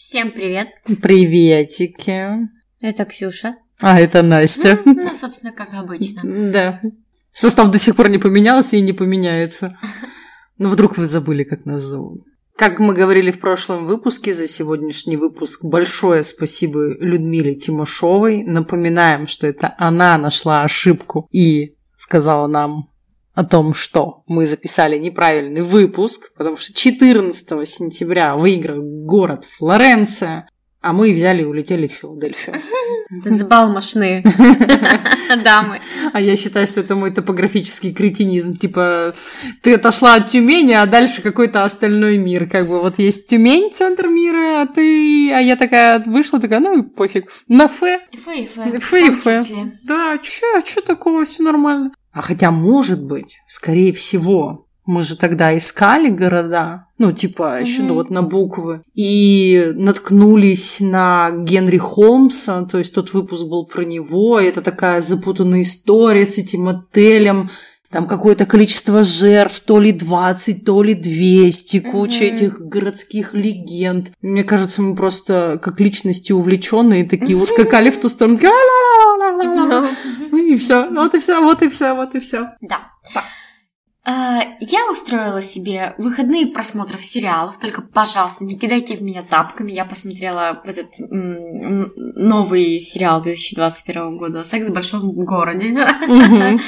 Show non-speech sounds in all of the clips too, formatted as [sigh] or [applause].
Всем привет. Приветики. Это Ксюша. А, это Настя. Ну, ну, собственно, как обычно. Да. Состав до сих пор не поменялся и не поменяется. Но вдруг вы забыли, как нас зовут. Как мы говорили в прошлом выпуске, за сегодняшний выпуск большое спасибо Людмиле Тимошовой. Напоминаем, что это она нашла ошибку и сказала нам о том, что мы записали неправильный выпуск, потому что 14 сентября выиграл город Флоренция, а мы взяли и улетели в Филадельфию. Сбалмошные [laughs] дамы. А я считаю, что это мой топографический кретинизм. Типа, ты отошла от Тюмени, а дальше какой-то остальной мир. Как бы вот есть Тюмень, центр мира, а ты... А я такая вышла, такая, ну и пофиг. На Фе. Фе и Фе. Фе и Фе. Да, чё, чё такого, все нормально. А хотя, может быть, скорее всего, мы же тогда искали города, ну, типа, еще вот на буквы, и наткнулись на Генри Холмса, то есть тот выпуск был про него, и это такая запутанная история с этим отелем, там какое-то количество жертв, то ли 20, то ли 200, куча mm-hmm. этих городских легенд. Мне кажется, мы просто как личности увлеченные такие mm-hmm. ускакали в ту сторону. И все, вот и все, вот и все, вот и все. Да. А, я устроила себе выходные просмотров сериалов, только, пожалуйста, не кидайте в меня тапками. Я посмотрела этот новый сериал 2021 года «Секс в большом городе». [laughs]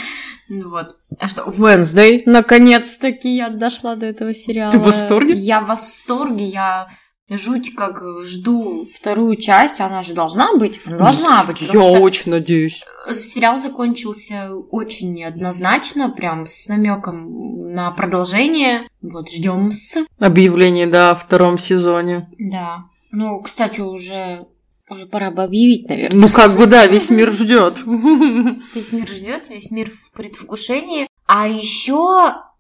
Ну вот. А что, Wednesday, наконец-таки я дошла до этого сериала. Ты в восторге? Я в восторге, я жуть как жду вторую часть, она же должна быть, должна быть. Я очень надеюсь. Сериал закончился очень неоднозначно, прям с намеком на продолжение. Вот, ждем с. Объявление, да, о втором сезоне. Да. Ну, кстати, уже уже пора бы объявить, наверное. Ну, как бы да, весь мир ждет. Весь мир ждет, весь мир в предвкушении. А еще Э,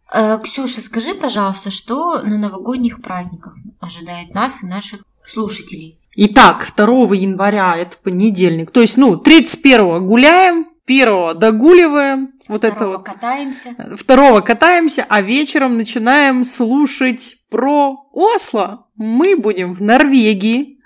Ксюша, скажи, пожалуйста, что на новогодних праздниках ожидает нас и наших слушателей? Итак, 2 января это понедельник. То есть, ну, 31 гуляем, первого догуливаем, вот это вот. катаемся. Второго катаемся, а вечером начинаем слушать про Осло. Мы будем в Норвегии.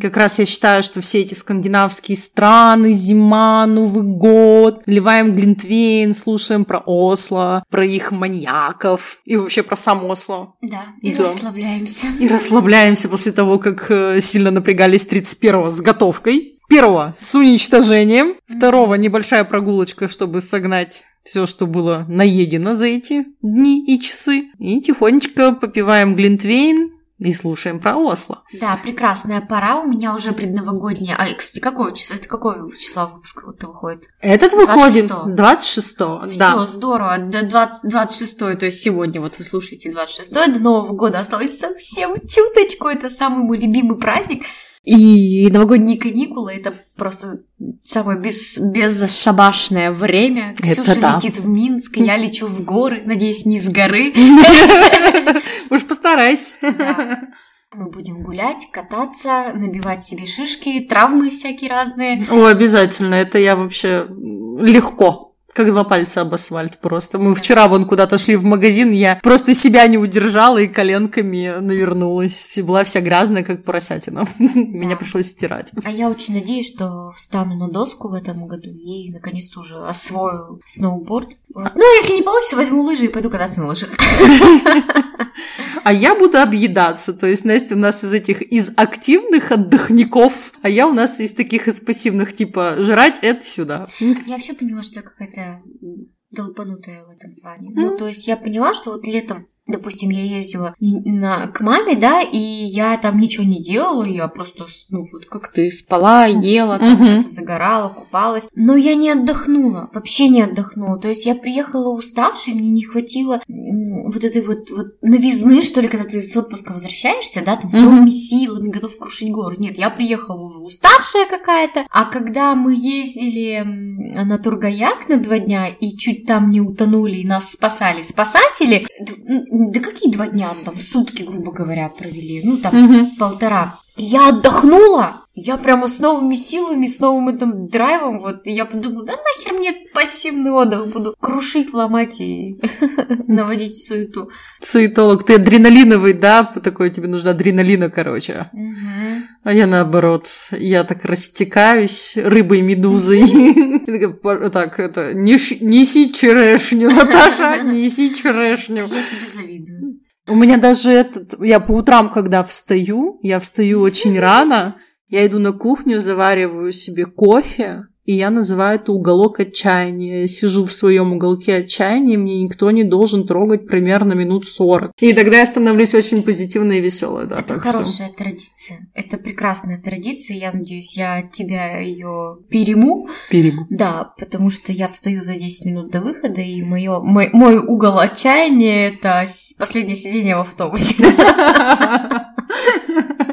Как раз я считаю, что все эти скандинавские страны, зима, Новый год, ливаем глинтвейн, слушаем про Осло, про их маньяков и вообще про сам Осло. Да, и да. расслабляемся. И расслабляемся после того, как э, сильно напрягались 31-го с готовкой. Первого с уничтожением. Второго небольшая прогулочка, чтобы согнать все, что было наедено за эти дни и часы. И тихонечко попиваем глинтвейн, и слушаем про Осло. Да, прекрасная пора. У меня уже предновогодняя. А, кстати, какое число? Это какое число выпуска вот выходит? Этот выходит 26 26 да. Все, здорово. 20, 26 то есть сегодня вот вы слушаете 26 до Нового года осталось совсем чуточку. Это самый мой любимый праздник. И новогодние каникулы это просто самое без, безшабашное время. Ксюша это да. летит в Минск, я лечу в горы, надеюсь, не с горы. [laughs] [laughs] Уж постарайся. Мы будем гулять, кататься, набивать себе шишки, травмы всякие разные. О, обязательно. Это я вообще легко как два пальца об асфальт просто. Мы вчера вон куда-то шли в магазин, я просто себя не удержала и коленками навернулась. Была вся грязная, как поросятина. [laughs] Меня пришлось стирать. А я очень надеюсь, что встану на доску в этом году и наконец-то уже освою сноуборд. Ну, если не получится, возьму лыжи и пойду кататься на лыжах. [laughs] А я буду объедаться. То есть Настя у нас из этих из активных отдохников, а я у нас из таких из пассивных, типа жрать это сюда. Я вообще поняла, что я какая-то долбанутая в этом плане. Ну, то есть я поняла, что вот летом Допустим, я ездила на, к маме, да, и я там ничего не делала, я просто, ну, вот как ты спала, ела, там uh-huh. что-то загорала, купалась. Но я не отдохнула, вообще не отдохнула. То есть я приехала уставшей, мне не хватило вот этой вот, вот новизны, что ли, когда ты с отпуска возвращаешься, да, там с новыми uh-huh. силами, готов крушить горы. Нет, я приехала уже уставшая какая-то. А когда мы ездили на Тургаяк на два дня и чуть там не утонули, и нас спасали спасатели, да какие два дня, там сутки, грубо говоря, провели, ну там угу. полтора. Я отдохнула, я прямо с новыми силами, с новым этим драйвом, вот, и я подумала, да нахер мне пассивный отдых, буду крушить, ломать и [laughs] наводить суету. Суетолог, ты адреналиновый, да? Такой тебе нужно адреналина, короче. А я наоборот, я так растекаюсь рыбой-медузой. [laughs] Так, это, неси черешню, Наташа, [laughs] неси черешню. Я тебе завидую. У меня даже этот, я по утрам, когда встаю, я встаю очень рано, я иду на кухню, завариваю себе кофе, и я называю это уголок отчаяния. Я сижу в своем уголке отчаяния, мне никто не должен трогать примерно минут 40. И тогда я становлюсь очень позитивной и веселой, да. Это хорошая что... традиция. Это прекрасная традиция. Я надеюсь, я от тебя ее перему. Перему. Да, потому что я встаю за 10 минут до выхода, и моё, мой, мой угол отчаяния это последнее сидение в автобусе. [laughs]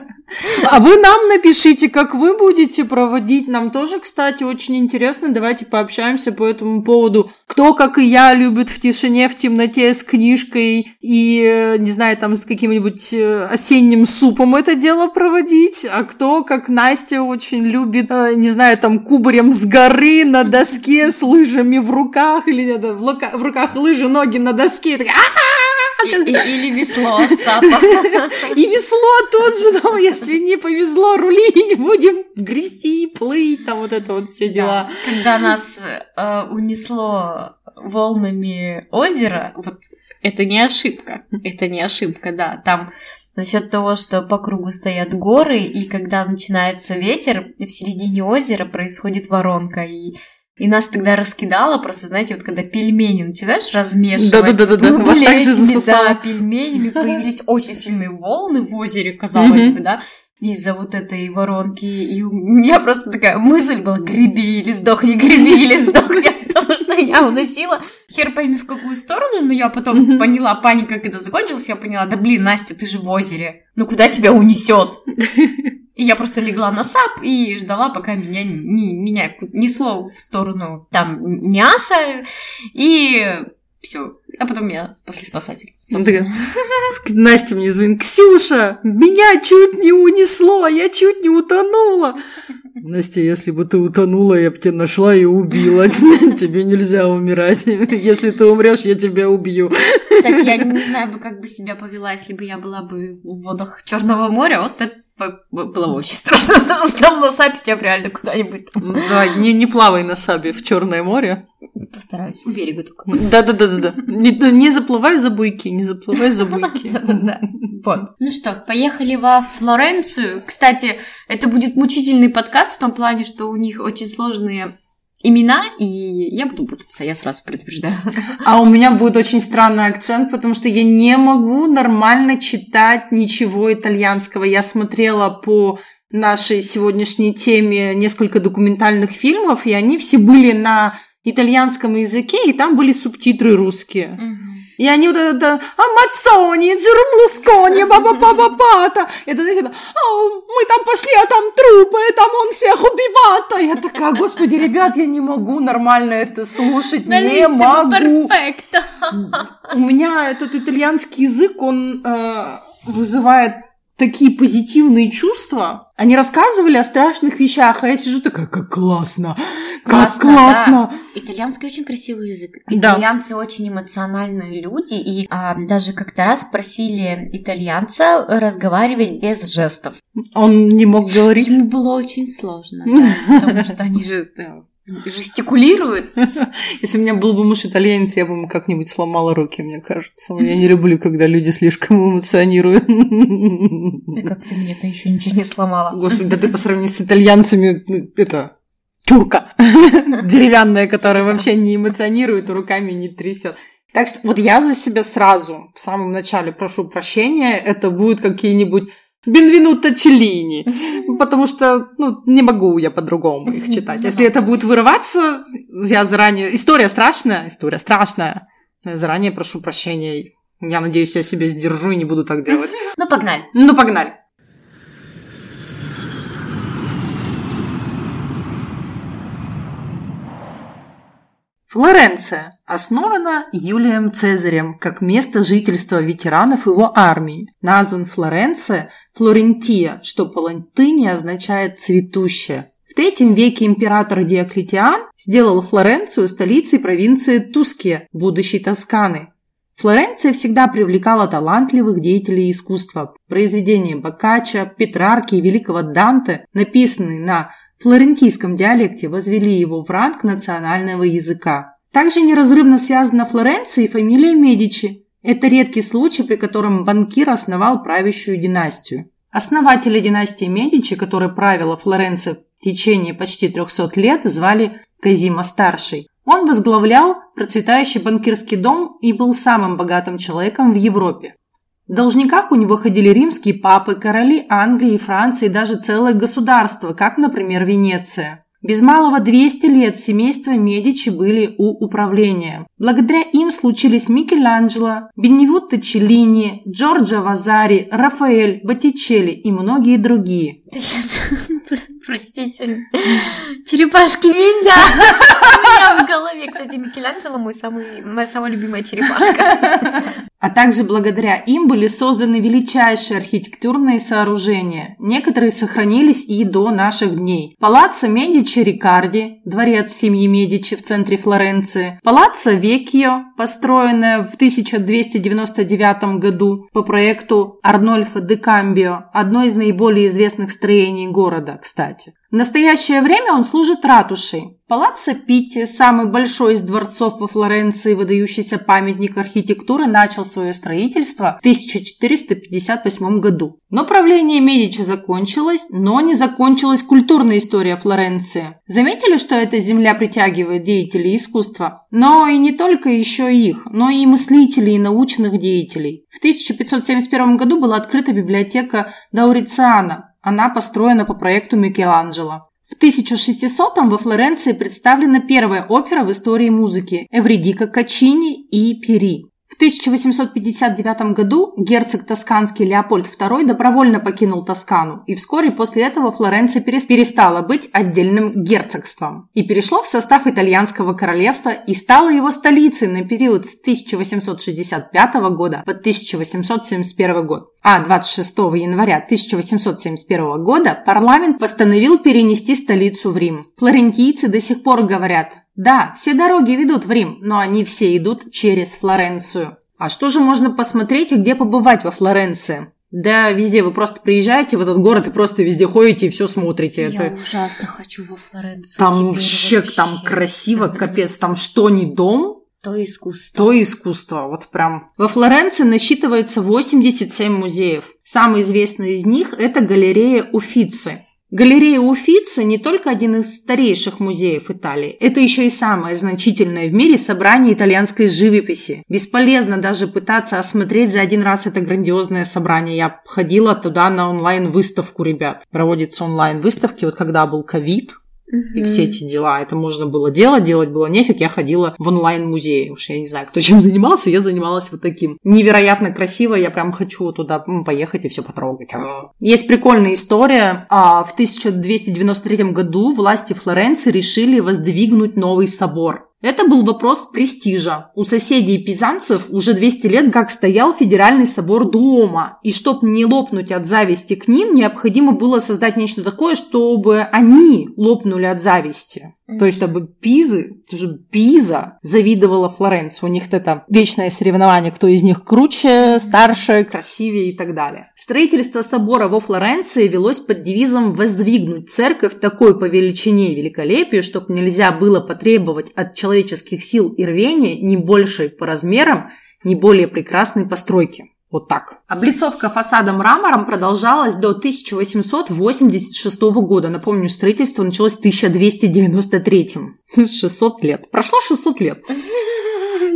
А вы нам напишите, как вы будете проводить. Нам тоже, кстати, очень интересно. Давайте пообщаемся по этому поводу. Кто, как и я, любит в тишине, в темноте с книжкой и, э, не знаю, там с каким-нибудь э, осенним супом это дело проводить. А кто, как Настя, очень любит, э, не знаю, там кубарем с горы на доске с лыжами в руках или в руках лыжи, ноги на доске. И или весло цапа. И весло тут же, ну, если не повезло, рулить будем, грести, плыть, там вот это вот все дела. Когда нас э, унесло волнами озера, вот это не ошибка, это не ошибка, да, там за счет того, что по кругу стоят горы, и когда начинается ветер, в середине озера происходит воронка, и и нас тогда раскидало, просто, знаете, вот когда пельмени начинаешь размешивать. Да-да-да, да. вас так же засосало. Да, пельменями появились [laughs] очень сильные волны в озере, казалось бы, да из-за вот этой воронки. И у меня просто такая мысль была, греби или сдохни, греби или [laughs] сдохни, потому что я уносила хер пойми в какую сторону, но я потом поняла, паника когда закончилась, я поняла, да блин, Настя, ты же в озере, ну куда тебя унесет? [laughs] И я просто легла на сап и ждала, пока меня не, меня несло в сторону там мяса, и все. А потом меня спасли спасатели. Настя мне звонит, Ксюша, меня чуть не унесло, я чуть не утонула. Настя, если бы ты утонула, я бы тебя нашла и убила. [laughs] Тебе нельзя умирать. Если ты умрешь, я тебя убью. Кстати, я не знаю бы, как бы себя повела, если бы я была бы в водах Черного моря. Вот это было очень страшно. [laughs] Там на сапе тебя реально куда-нибудь. Да, не, не плавай на сапе в Черное море. Постараюсь, у берега только. Да-да-да-да. Не, не заплывай за буйки, не заплывай за [laughs] буйки. Вот. Ну что, поехали во Флоренцию. Кстати, это будет мучительный подкаст в том плане, что у них очень сложные имена, и я буду путаться, я сразу предупреждаю. А у меня будет очень странный акцент, потому что я не могу нормально читать ничего итальянского. Я смотрела по нашей сегодняшней теме несколько документальных фильмов, и они все были на итальянском языке, и там были субтитры русские. Угу. И они вот это «Амацони, Джермлускони, баба-баба-бата». Это, это «Мы там пошли, а там трупы, там он всех убивает». А я такая, господи, ребят, я не могу нормально это слушать, не могу. Перфекто. У меня этот итальянский язык, он э, вызывает такие позитивные чувства. Они рассказывали о страшных вещах, а я сижу такая, как классно, как классно. классно. Да. Итальянский очень красивый язык. Итальянцы да. очень эмоциональные люди, и а, даже как-то раз просили итальянца разговаривать без жестов. Он не мог говорить? Ему было очень сложно, да, потому что они же жестикулирует. [laughs] Если у меня был бы муж итальянец, я бы ему как-нибудь сломала руки, мне кажется. Я не люблю, когда люди слишком эмоционируют. Да как ты мне-то еще ничего не сломала? Господи, да ты по сравнению с итальянцами, это, тюрка [laughs] деревянная, которая вообще не эмоционирует, руками не трясет. Так что вот я за себя сразу в самом начале прошу прощения, это будут какие-нибудь Бенвенуто Челлини. [laughs] Потому что, ну, не могу я по-другому их читать. Если это будет вырываться, я заранее... История страшная, история страшная. Я заранее прошу прощения. Я надеюсь, я себя сдержу и не буду так делать. [laughs] Ну, погнали. Ну, погнали. Флоренция основана Юлием Цезарем как место жительства ветеранов его армии. Назван Флоренция Флорентия, что по латыни означает «цветущая». В третьем веке император Диоклетиан сделал Флоренцию столицей провинции Туския, будущей Тосканы. Флоренция всегда привлекала талантливых деятелей искусства. Произведения Боккаччо, Петрарки и великого Данте, написанные на флорентийском диалекте возвели его в ранг национального языка. Также неразрывно связана Флоренция и фамилия Медичи. Это редкий случай, при котором банкир основал правящую династию. Основателя династии Медичи, которая правила Флоренцией в течение почти 300 лет, звали Казима-старший. Он возглавлял процветающий банкирский дом и был самым богатым человеком в Европе. В должниках у него ходили римские папы, короли Англии и Франции даже целое государство, как, например, Венеция. Без малого 200 лет семейства Медичи были у управления. Благодаря им случились Микеланджело, Беневутто Челлини, Джорджо Вазари, Рафаэль, Боттичелли и многие другие. Ты сейчас... Простите. Черепашки-ниндзя! У меня в голове, кстати, Микеланджело мой самый, моя самая любимая черепашка. А также благодаря им были созданы величайшие архитектурные сооружения. Некоторые сохранились и до наших дней. Палаццо Медичи Рикарди, дворец семьи Медичи в центре Флоренции. Палаццо Веккио, построенное в 1299 году по проекту Арнольфа де Камбио, одно из наиболее известных строений города, кстати. В настоящее время он служит ратушей. Палаццо Питти, самый большой из дворцов во Флоренции, выдающийся памятник архитектуры, начал свое строительство в 1458 году. Но правление Медичи закончилось, но не закончилась культурная история Флоренции. Заметили, что эта земля притягивает деятелей искусства? Но и не только еще их, но и мыслителей и научных деятелей. В 1571 году была открыта библиотека Даурициана, она построена по проекту Микеланджело. В 1600-м во Флоренции представлена первая опера в истории музыки «Эвридика Качини и Пери». В 1859 году герцог тосканский Леопольд II добровольно покинул Тоскану, и вскоре после этого Флоренция перестала быть отдельным герцогством и перешло в состав итальянского королевства и стала его столицей на период с 1865 года по 1871 год. А 26 января 1871 года парламент постановил перенести столицу в Рим. Флорентийцы до сих пор говорят да, все дороги ведут в Рим, но они все идут через Флоренцию. А что же можно посмотреть и где побывать во Флоренции? Да, везде вы просто приезжаете в этот город и просто везде ходите и все смотрите. Я Это... ужасно хочу во Флоренцию. Там вообще, вообще там красиво, капец. Там что не дом, то искусство. То искусство, вот прям. Во Флоренции насчитывается 87 музеев. Самый известный из них – это галерея Уфицы. Галерея Уфицы не только один из старейших музеев Италии, это еще и самое значительное в мире собрание итальянской живописи. Бесполезно даже пытаться осмотреть за один раз это грандиозное собрание. Я ходила туда на онлайн-выставку, ребят. Проводятся онлайн-выставки, вот когда был ковид, и все эти дела. Это можно было делать, делать было нефиг. Я ходила в онлайн-музей. Уж я не знаю, кто чем занимался, я занималась вот таким. Невероятно красиво, я прям хочу туда поехать и все потрогать. Есть прикольная история. А, в 1293 году власти Флоренции решили воздвигнуть новый собор. Это был вопрос престижа. У соседей пизанцев уже 200 лет как стоял федеральный собор Дуома. И чтобы не лопнуть от зависти к ним, необходимо было создать нечто такое, чтобы они лопнули от зависти. То есть, чтобы Пизы, тоже Пиза завидовала Флоренции. У них это вечное соревнование, кто из них круче, старше, красивее и так далее. Строительство собора во Флоренции велось под девизом «воздвигнуть церковь такой по величине и великолепию, чтобы нельзя было потребовать от человеческих сил и рвения не большей по размерам, не более прекрасной постройки». Вот так. Облицовка фасада мрамором продолжалась до 1886 года. Напомню, строительство началось в 1293. 600 [laughs] лет. Прошло 600 лет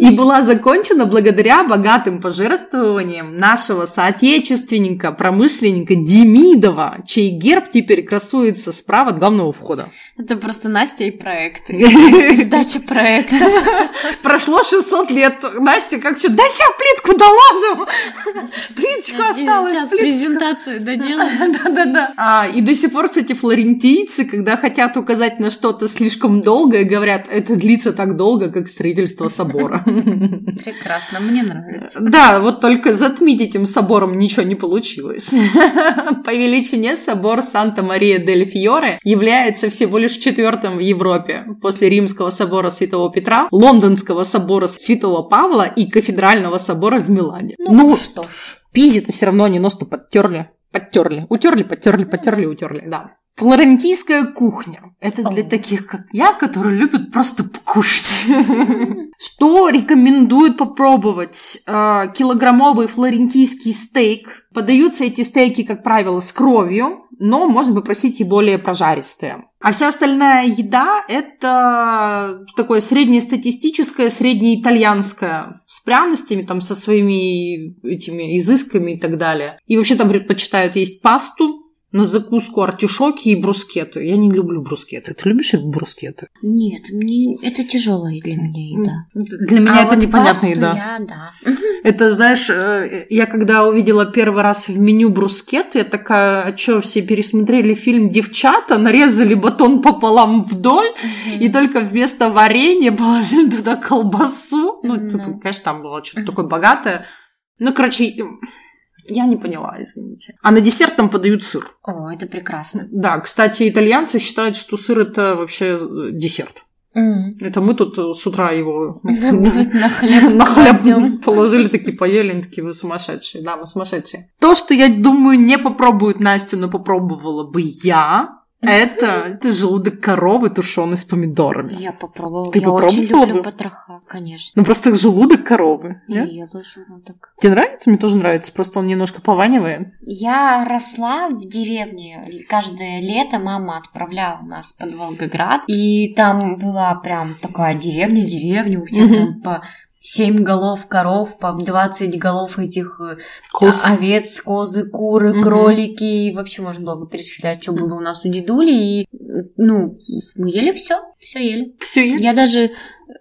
и была закончена благодаря богатым пожертвованиям нашего соотечественника, промышленника Демидова, чей герб теперь красуется справа от главного входа. Это просто Настя и проекты. [laughs] Сдача проекта. Прошло 600 лет. Настя как что, да сейчас плитку доложим. Плиточку осталось. Сейчас презентацию доделаем. [laughs] Да-да-да. А, и до сих пор, кстати, флорентийцы, когда хотят указать на что-то слишком долгое, говорят, это длится так долго, как строительство собора. Прекрасно, мне нравится. Да, вот только затмить этим собором ничего не получилось. [laughs] По величине собор Санта-Мария-дель-Фьоре является всего лишь четвертым в Европе после Римского собора Святого Петра, Лондонского собора Святого Павла и Кафедрального собора в Милане. Ну, ну что ж. Пизи-то все равно не нос-то подтерли. Подтерли. Утерли, подтерли, подтерли, утерли, да. Флорентийская кухня. Это для таких, как я, которые любят просто покушать. [laughs] Что рекомендуют попробовать? А, килограммовый флорентийский стейк. Подаются эти стейки, как правило, с кровью, но можно попросить и более прожаристые. А вся остальная еда – это такое среднестатистическое, среднеитальянское, с пряностями, там, со своими этими изысками и так далее. И вообще там предпочитают есть пасту, на закуску артишоки и брускеты. Я не люблю брускеты. Ты любишь брускеты? Нет, мне это тяжелая для меня еда. Для меня а это вот непонятная еда. Я, да. [laughs] Это, знаешь, э, я когда увидела первый раз в меню брускеты, я такая, а что, все пересмотрели фильм «Девчата», нарезали батон пополам вдоль, и только вместо варенья положили туда колбасу. Ну, ну. конечно, там было что-то такое богатое. Ну, короче, я не поняла, извините. А на десерт там подают сыр. О, это прекрасно. Да, кстати, итальянцы считают, что сыр это вообще десерт. Mm. Это мы тут с утра его на [laughs] хлеб, на хлеб положили, такие поели, они такие, вы сумасшедшие. Да, мы сумасшедшие. То, что я думаю, не попробует Настя, но попробовала бы я, это, это желудок коровы, тушеный с помидорами. Я попробовала. Ты я очень люблю потроха, конечно. Ну просто желудок коровы. Я нет? ела желудок. Тебе нравится? Мне тоже нравится, просто он немножко пованивает. Я росла в деревне. Каждое лето мама отправляла нас под Волгоград. И там была прям такая деревня-деревня, у всех там по семь голов коров, по 20 голов этих э, Коз. овец, козы, куры, угу. кролики. И вообще можно долго перечислять, что было у нас у дедули. И, ну, мы ели все, все ели. Все ели? Я даже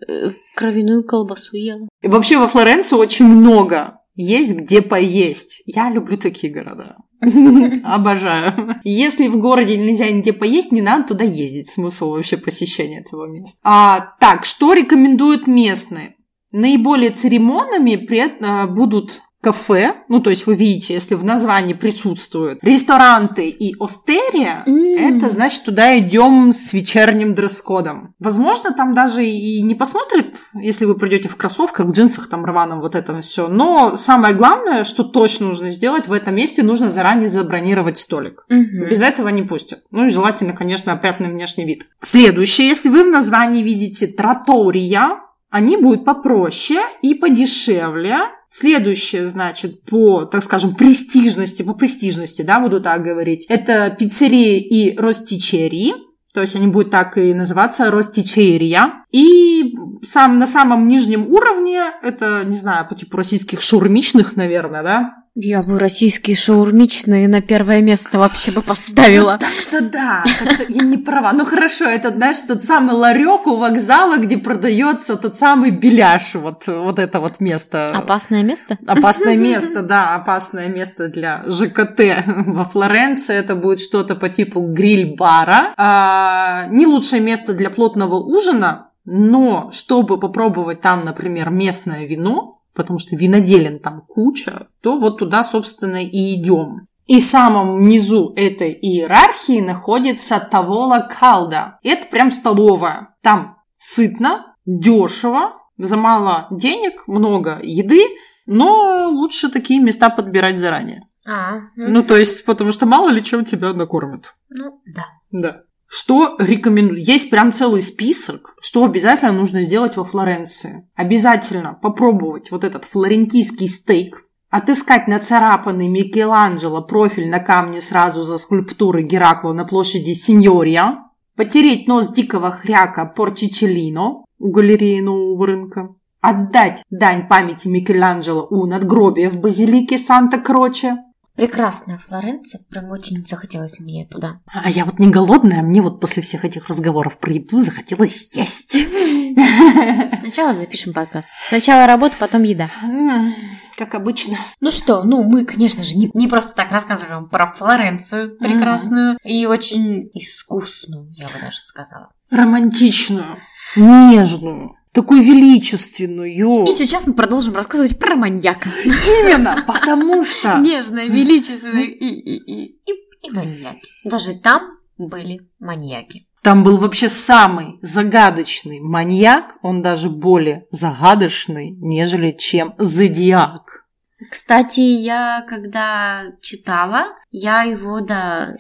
э, кровяную колбасу ела. И вообще во Флоренции очень много есть где поесть. Я люблю такие города. [laughs] Обожаю. Если в городе нельзя нигде поесть, не надо туда ездить. Смысл вообще посещения этого места. А, так, что рекомендуют местные? Наиболее церемонными э, будут кафе, ну то есть вы видите, если в названии присутствуют ресторанты и остерия, mm. это значит туда идем с вечерним дресс-кодом. Возможно, там даже и не посмотрят, если вы придете в кроссовках, в джинсах, там рваном, вот это все. Но самое главное, что точно нужно сделать в этом месте, нужно заранее забронировать столик. Mm-hmm. Без этого не пустят. Ну и желательно, конечно, опрятный внешний вид. Следующее, если вы в названии видите тротория, они будут попроще и подешевле. Следующее, значит, по, так скажем, престижности, по престижности, да, буду так говорить, это пиццерии и ростичерии. То есть они будут так и называться ростичерия. И сам, на самом нижнем уровне, это, не знаю, по типу российских шурмичных, наверное, да, я бы российские шаурмичные на первое место вообще бы поставила. Да, да, да. Я не права. Ну хорошо, это, знаешь, тот самый ларек у вокзала, где продается тот самый беляш. Вот, вот это вот место. Опасное место? Опасное [laughs] место, да. Опасное место для ЖКТ. Во Флоренции это будет что-то по типу гриль-бара. А, не лучшее место для плотного ужина, но чтобы попробовать там, например, местное вино, потому что виноделен там куча, то вот туда, собственно, и идем. И в самом низу этой иерархии находится Тавола Калда. Это прям столовая. Там сытно, дешево, за мало денег, много еды, но лучше такие места подбирать заранее. А, Ну, то есть, потому что мало ли чем тебя накормят. ну да. Да. Что рекомендую? Есть прям целый список, что обязательно нужно сделать во Флоренции. Обязательно попробовать вот этот флорентийский стейк, отыскать нацарапанный Микеланджело профиль на камне сразу за скульптурой Геракла на площади Синьория, потереть нос дикого хряка Порчичеллино у галереи Нового рынка, отдать дань памяти Микеланджело у надгробия в базилике Санта-Кроче, Прекрасная Флоренция, прям очень захотелось мне туда. А я вот не голодная, мне вот после всех этих разговоров про еду захотелось есть. [laughs] Сначала запишем подкаст. Сначала работа, потом еда. Как обычно. Ну что, ну мы, конечно же, не, не просто так рассказываем про Флоренцию прекрасную и очень искусную, я бы даже сказала. Романтичную, нежную, такую величественную. И сейчас мы продолжим рассказывать про маньяка. Именно, [laughs] потому что... Нежная, величественная и, и, и, и, и маньяки. Даже там были маньяки. Там был вообще самый загадочный маньяк, он даже более загадочный, нежели чем Зодиак. Кстати, я когда читала, я его, да,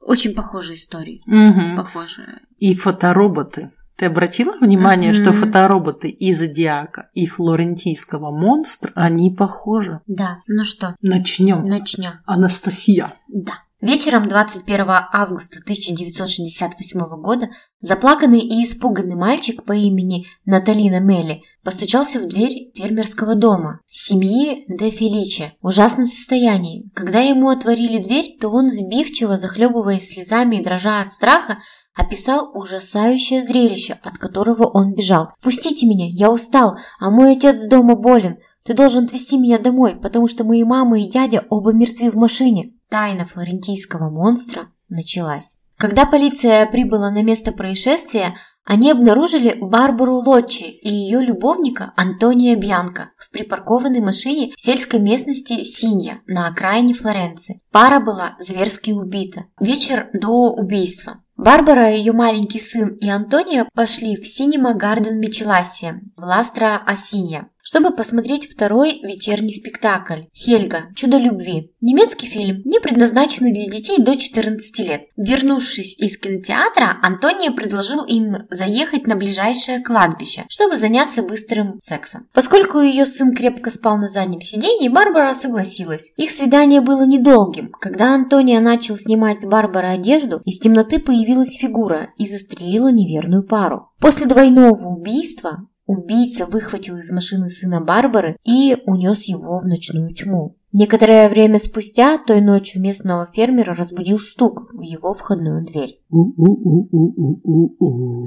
очень похожие истории. Мгм. Похожие. И фотороботы. Ты обратила внимание, Мгм. что фотороботы и Зодиака, и флорентийского монстра, они похожи? Да, ну что, Начнем. начнем. Анастасия. Да. Вечером 21 августа 1968 года заплаканный и испуганный мальчик по имени Наталина Мелли постучался в дверь фермерского дома семьи Де Феличе в ужасном состоянии. Когда ему отворили дверь, то он сбивчиво, захлебываясь слезами и дрожа от страха, описал ужасающее зрелище, от которого он бежал. «Пустите меня, я устал, а мой отец дома болен. Ты должен отвезти меня домой, потому что мои мама и дядя оба мертвы в машине». Тайна флорентийского монстра началась. Когда полиция прибыла на место происшествия, они обнаружили Барбару Лотчи и ее любовника Антония Бьянко в припаркованной машине в сельской местности Синья на окраине Флоренции. Пара была зверски убита. Вечер до убийства. Барбара, ее маленький сын и Антония пошли в Синема Гарден Мичеласия в Ластро Асинья, чтобы посмотреть второй вечерний спектакль «Хельга. Чудо любви». Немецкий фильм, не предназначенный для детей до 14 лет. Вернувшись из кинотеатра, Антония предложил им заехать на ближайшее кладбище, чтобы заняться быстрым сексом. Поскольку ее сын крепко спал на заднем сиденье, Барбара согласилась. Их свидание было недолгим. Когда Антония начал снимать с Барбары одежду, из темноты появилась фигура и застрелила неверную пару. После двойного убийства убийца выхватил из машины сына Барбары и унес его в ночную тьму. Некоторое время спустя, той ночью местного фермера разбудил стук в его входную дверь.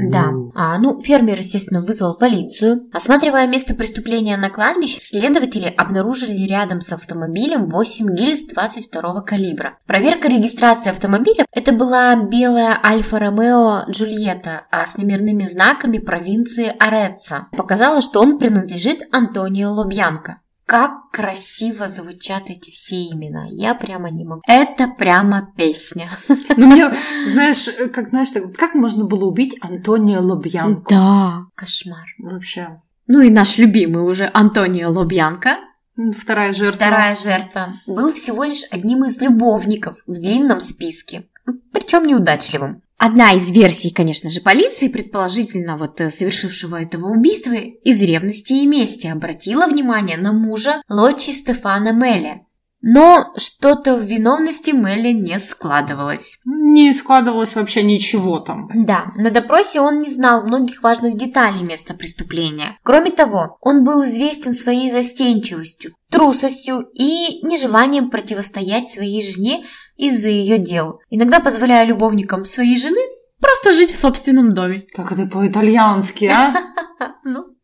Да. А, ну, фермер, естественно, вызвал полицию. Осматривая место преступления на кладбище, следователи обнаружили рядом с автомобилем 8 гильз 22 калибра. Проверка регистрации автомобиля – это была белая Альфа Ромео Джульетта а с номерными знаками провинции Ореца. Показала, что он принадлежит Антонио Лобьянко. Как красиво звучат эти все имена. Я прямо не могу. Это прямо песня. Ну, мне, знаешь, как, знаешь, так, вот как можно было убить Антонио Лобьянко? Да. Кошмар. Вообще. Ну и наш любимый уже Антонио Лобьянко, М, Вторая жертва. вторая жертва, был всего лишь одним из любовников в длинном списке, причем неудачливым. Одна из версий, конечно же, полиции, предположительно вот э, совершившего этого убийства, из ревности и мести обратила внимание на мужа Лочи Стефана Мелли. Но что-то в виновности Мелли не складывалось. Не складывалось вообще ничего там. Да, на допросе он не знал многих важных деталей места преступления. Кроме того, он был известен своей застенчивостью, трусостью и нежеланием противостоять своей жене из-за ее дел, иногда позволяя любовникам своей жены просто жить в собственном доме. Как это по-итальянски, а? [laughs] Ну.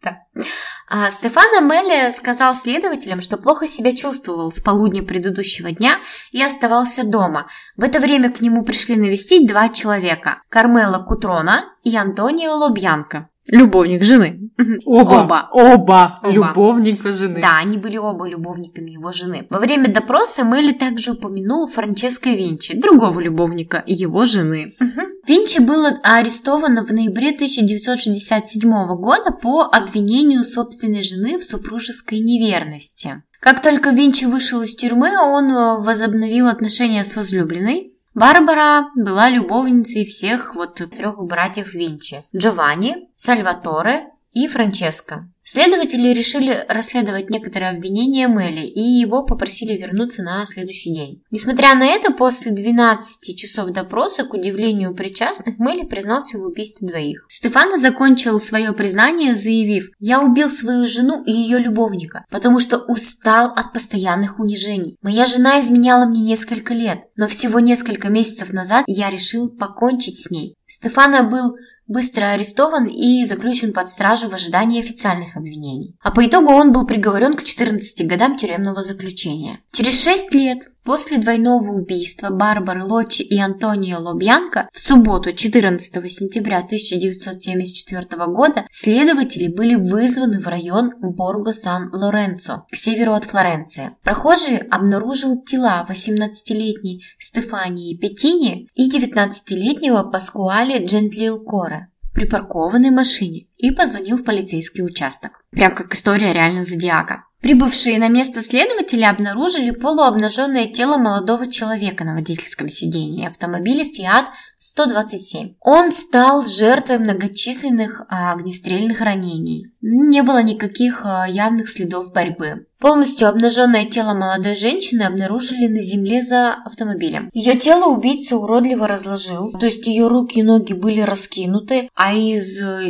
А Стефано Мелли сказал следователям, что плохо себя чувствовал с полудня предыдущего дня и оставался дома. В это время к нему пришли навестить два человека – Кармела Кутрона и Антонио Лобьянко. Любовник жены. Оба. Оба. Оба. Любовника жены. Да, они были оба любовниками его жены. Во время допроса Мелли также упомянул Франческо Винчи, другого любовника его жены. Винчи был арестован в ноябре 1967 года по обвинению собственной жены в супружеской неверности. Как только Винчи вышел из тюрьмы, он э, возобновил отношения с возлюбленной. Барбара была любовницей всех вот трех братьев Винчи. Джованни, Сальваторе и Франческо. Следователи решили расследовать некоторые обвинения Мелли и его попросили вернуться на следующий день. Несмотря на это, после 12 часов допроса, к удивлению причастных, Мелли признался в убийстве двоих. Стефано закончил свое признание, заявив «Я убил свою жену и ее любовника, потому что устал от постоянных унижений. Моя жена изменяла мне несколько лет, но всего несколько месяцев назад я решил покончить с ней». Стефано был быстро арестован и заключен под стражу в ожидании официальных обвинений. А по итогу он был приговорен к 14 годам тюремного заключения. Через 6 лет после двойного убийства Барбары Лочи и Антонио Лобьянко в субботу 14 сентября 1974 года следователи были вызваны в район Борго-Сан-Лоренцо к северу от Флоренции. Прохожий обнаружил тела 18-летней Стефании Петтини и 19-летнего Паскуали Джентлил Коре припаркованной машине и позвонил в полицейский участок. Прям как история реально зодиака. Прибывшие на место следователи обнаружили полуобнаженное тело молодого человека на водительском сидении автомобиля Fiat 127. Он стал жертвой многочисленных а, огнестрельных ранений. Не было никаких а, явных следов борьбы. Полностью обнаженное тело молодой женщины обнаружили на земле за автомобилем. Ее тело убийца уродливо разложил, то есть ее руки и ноги были раскинуты, а из э,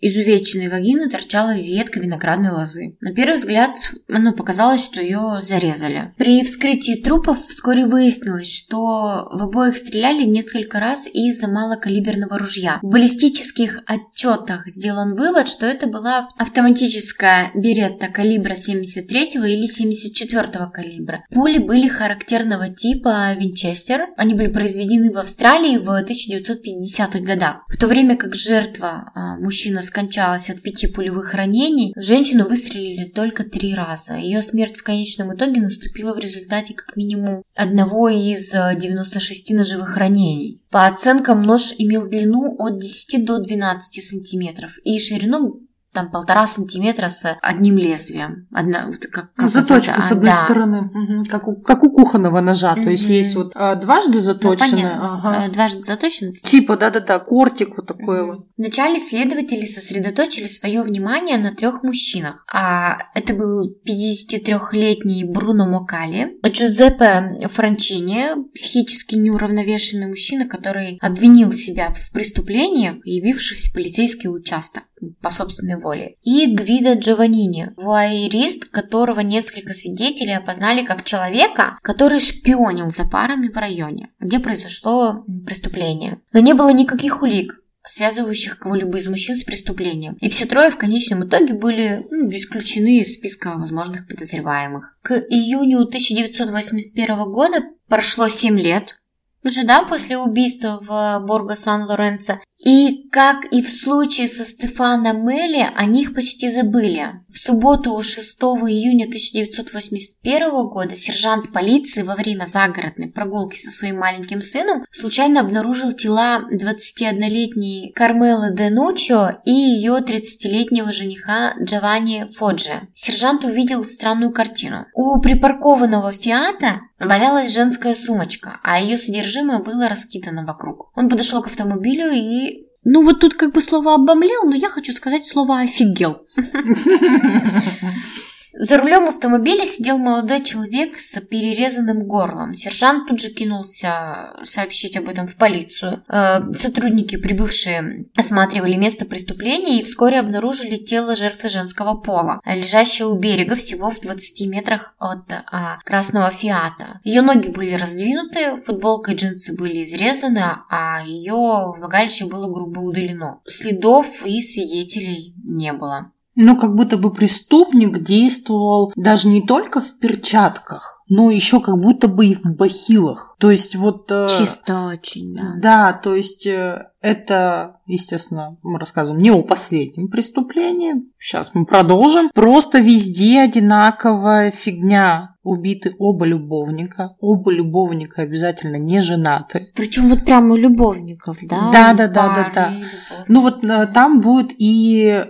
ее изувеченной вагины торчала ветка виноградной лозы. На первый взгляд, ну, показалось, что ее зарезали. При вскрытии трупов вскоре выяснилось, что в обоих стреляли несколько раз из малокалиберного ружья. В баллистических отчетах сделан вывод, что это была автоматическая беретта калибра 73 или 74 калибра. Пули были характерного типа Винчестер. Они были произведены в Австралии в 1950-х годах. В то время как жертва, а, мужчина с скончалась от пяти пулевых ранений, в женщину выстрелили только три раза. Ее смерть в конечном итоге наступила в результате как минимум одного из 96 э, ножевых ранений. По оценкам, нож имел длину от 10 до 12 сантиметров и ширину там полтора сантиметра с одним лезвием. Одна, как, как заточка с одной да. стороны, угу. как, у, как у кухонного ножа. Угу. То есть есть вот а, дважды заточенный. Ну, ага. Э, дважды заточенный. Типа, да-да-да, кортик вот такой угу. вот. Вначале следователи сосредоточили свое внимание на трех мужчинах. А это был 53-летний Бруно Мокали, Джузеппе Франчини, психически неуравновешенный мужчина, который обвинил себя в преступлениях, явившись в полицейский участок по собственной воле. И Гвида Джованини, вуайерист, которого несколько свидетелей опознали как человека, который шпионил за парами в районе, где произошло преступление. Но не было никаких улик, связывающих кого-либо из мужчин с преступлением. И все трое в конечном итоге были ну, исключены из списка возможных подозреваемых. К июню 1981 года прошло 7 лет, уже, да, после убийства в Борго Сан-Лоренцо. И, как и в случае со Стефано Мелли, о них почти забыли. В субботу 6 июня 1981 года сержант полиции во время загородной прогулки со своим маленьким сыном случайно обнаружил тела 21-летней Кармелы Денучо и ее 30-летнего жениха Джованни Фоджи. Сержант увидел странную картину. У припаркованного Фиата валялась женская сумочка, а ее содержимое было раскидано вокруг. Он подошел к автомобилю и ну вот тут как бы слово обомлел, но я хочу сказать слово офигел. [laughs] За рулем автомобиля сидел молодой человек с перерезанным горлом. Сержант тут же кинулся сообщить об этом в полицию. Э, сотрудники, прибывшие, осматривали место преступления и вскоре обнаружили тело жертвы женского пола, лежащее у берега всего в 20 метрах от а, красного фиата. Ее ноги были раздвинуты, футболка и джинсы были изрезаны, а ее влагалище было грубо удалено. Следов и свидетелей не было. Ну, как будто бы преступник действовал даже не только в перчатках, но еще как будто бы и в бахилах. То есть вот... Э, Чисто очень, да. Да, то есть э, это, естественно, мы рассказываем не о последнем преступлении. Сейчас мы продолжим. Просто везде одинаковая фигня. Убиты оба любовника. Оба любовника обязательно не женаты. Причем вот прямо у любовников, да? Да, да, да, да, да. Ну вот э, там будет и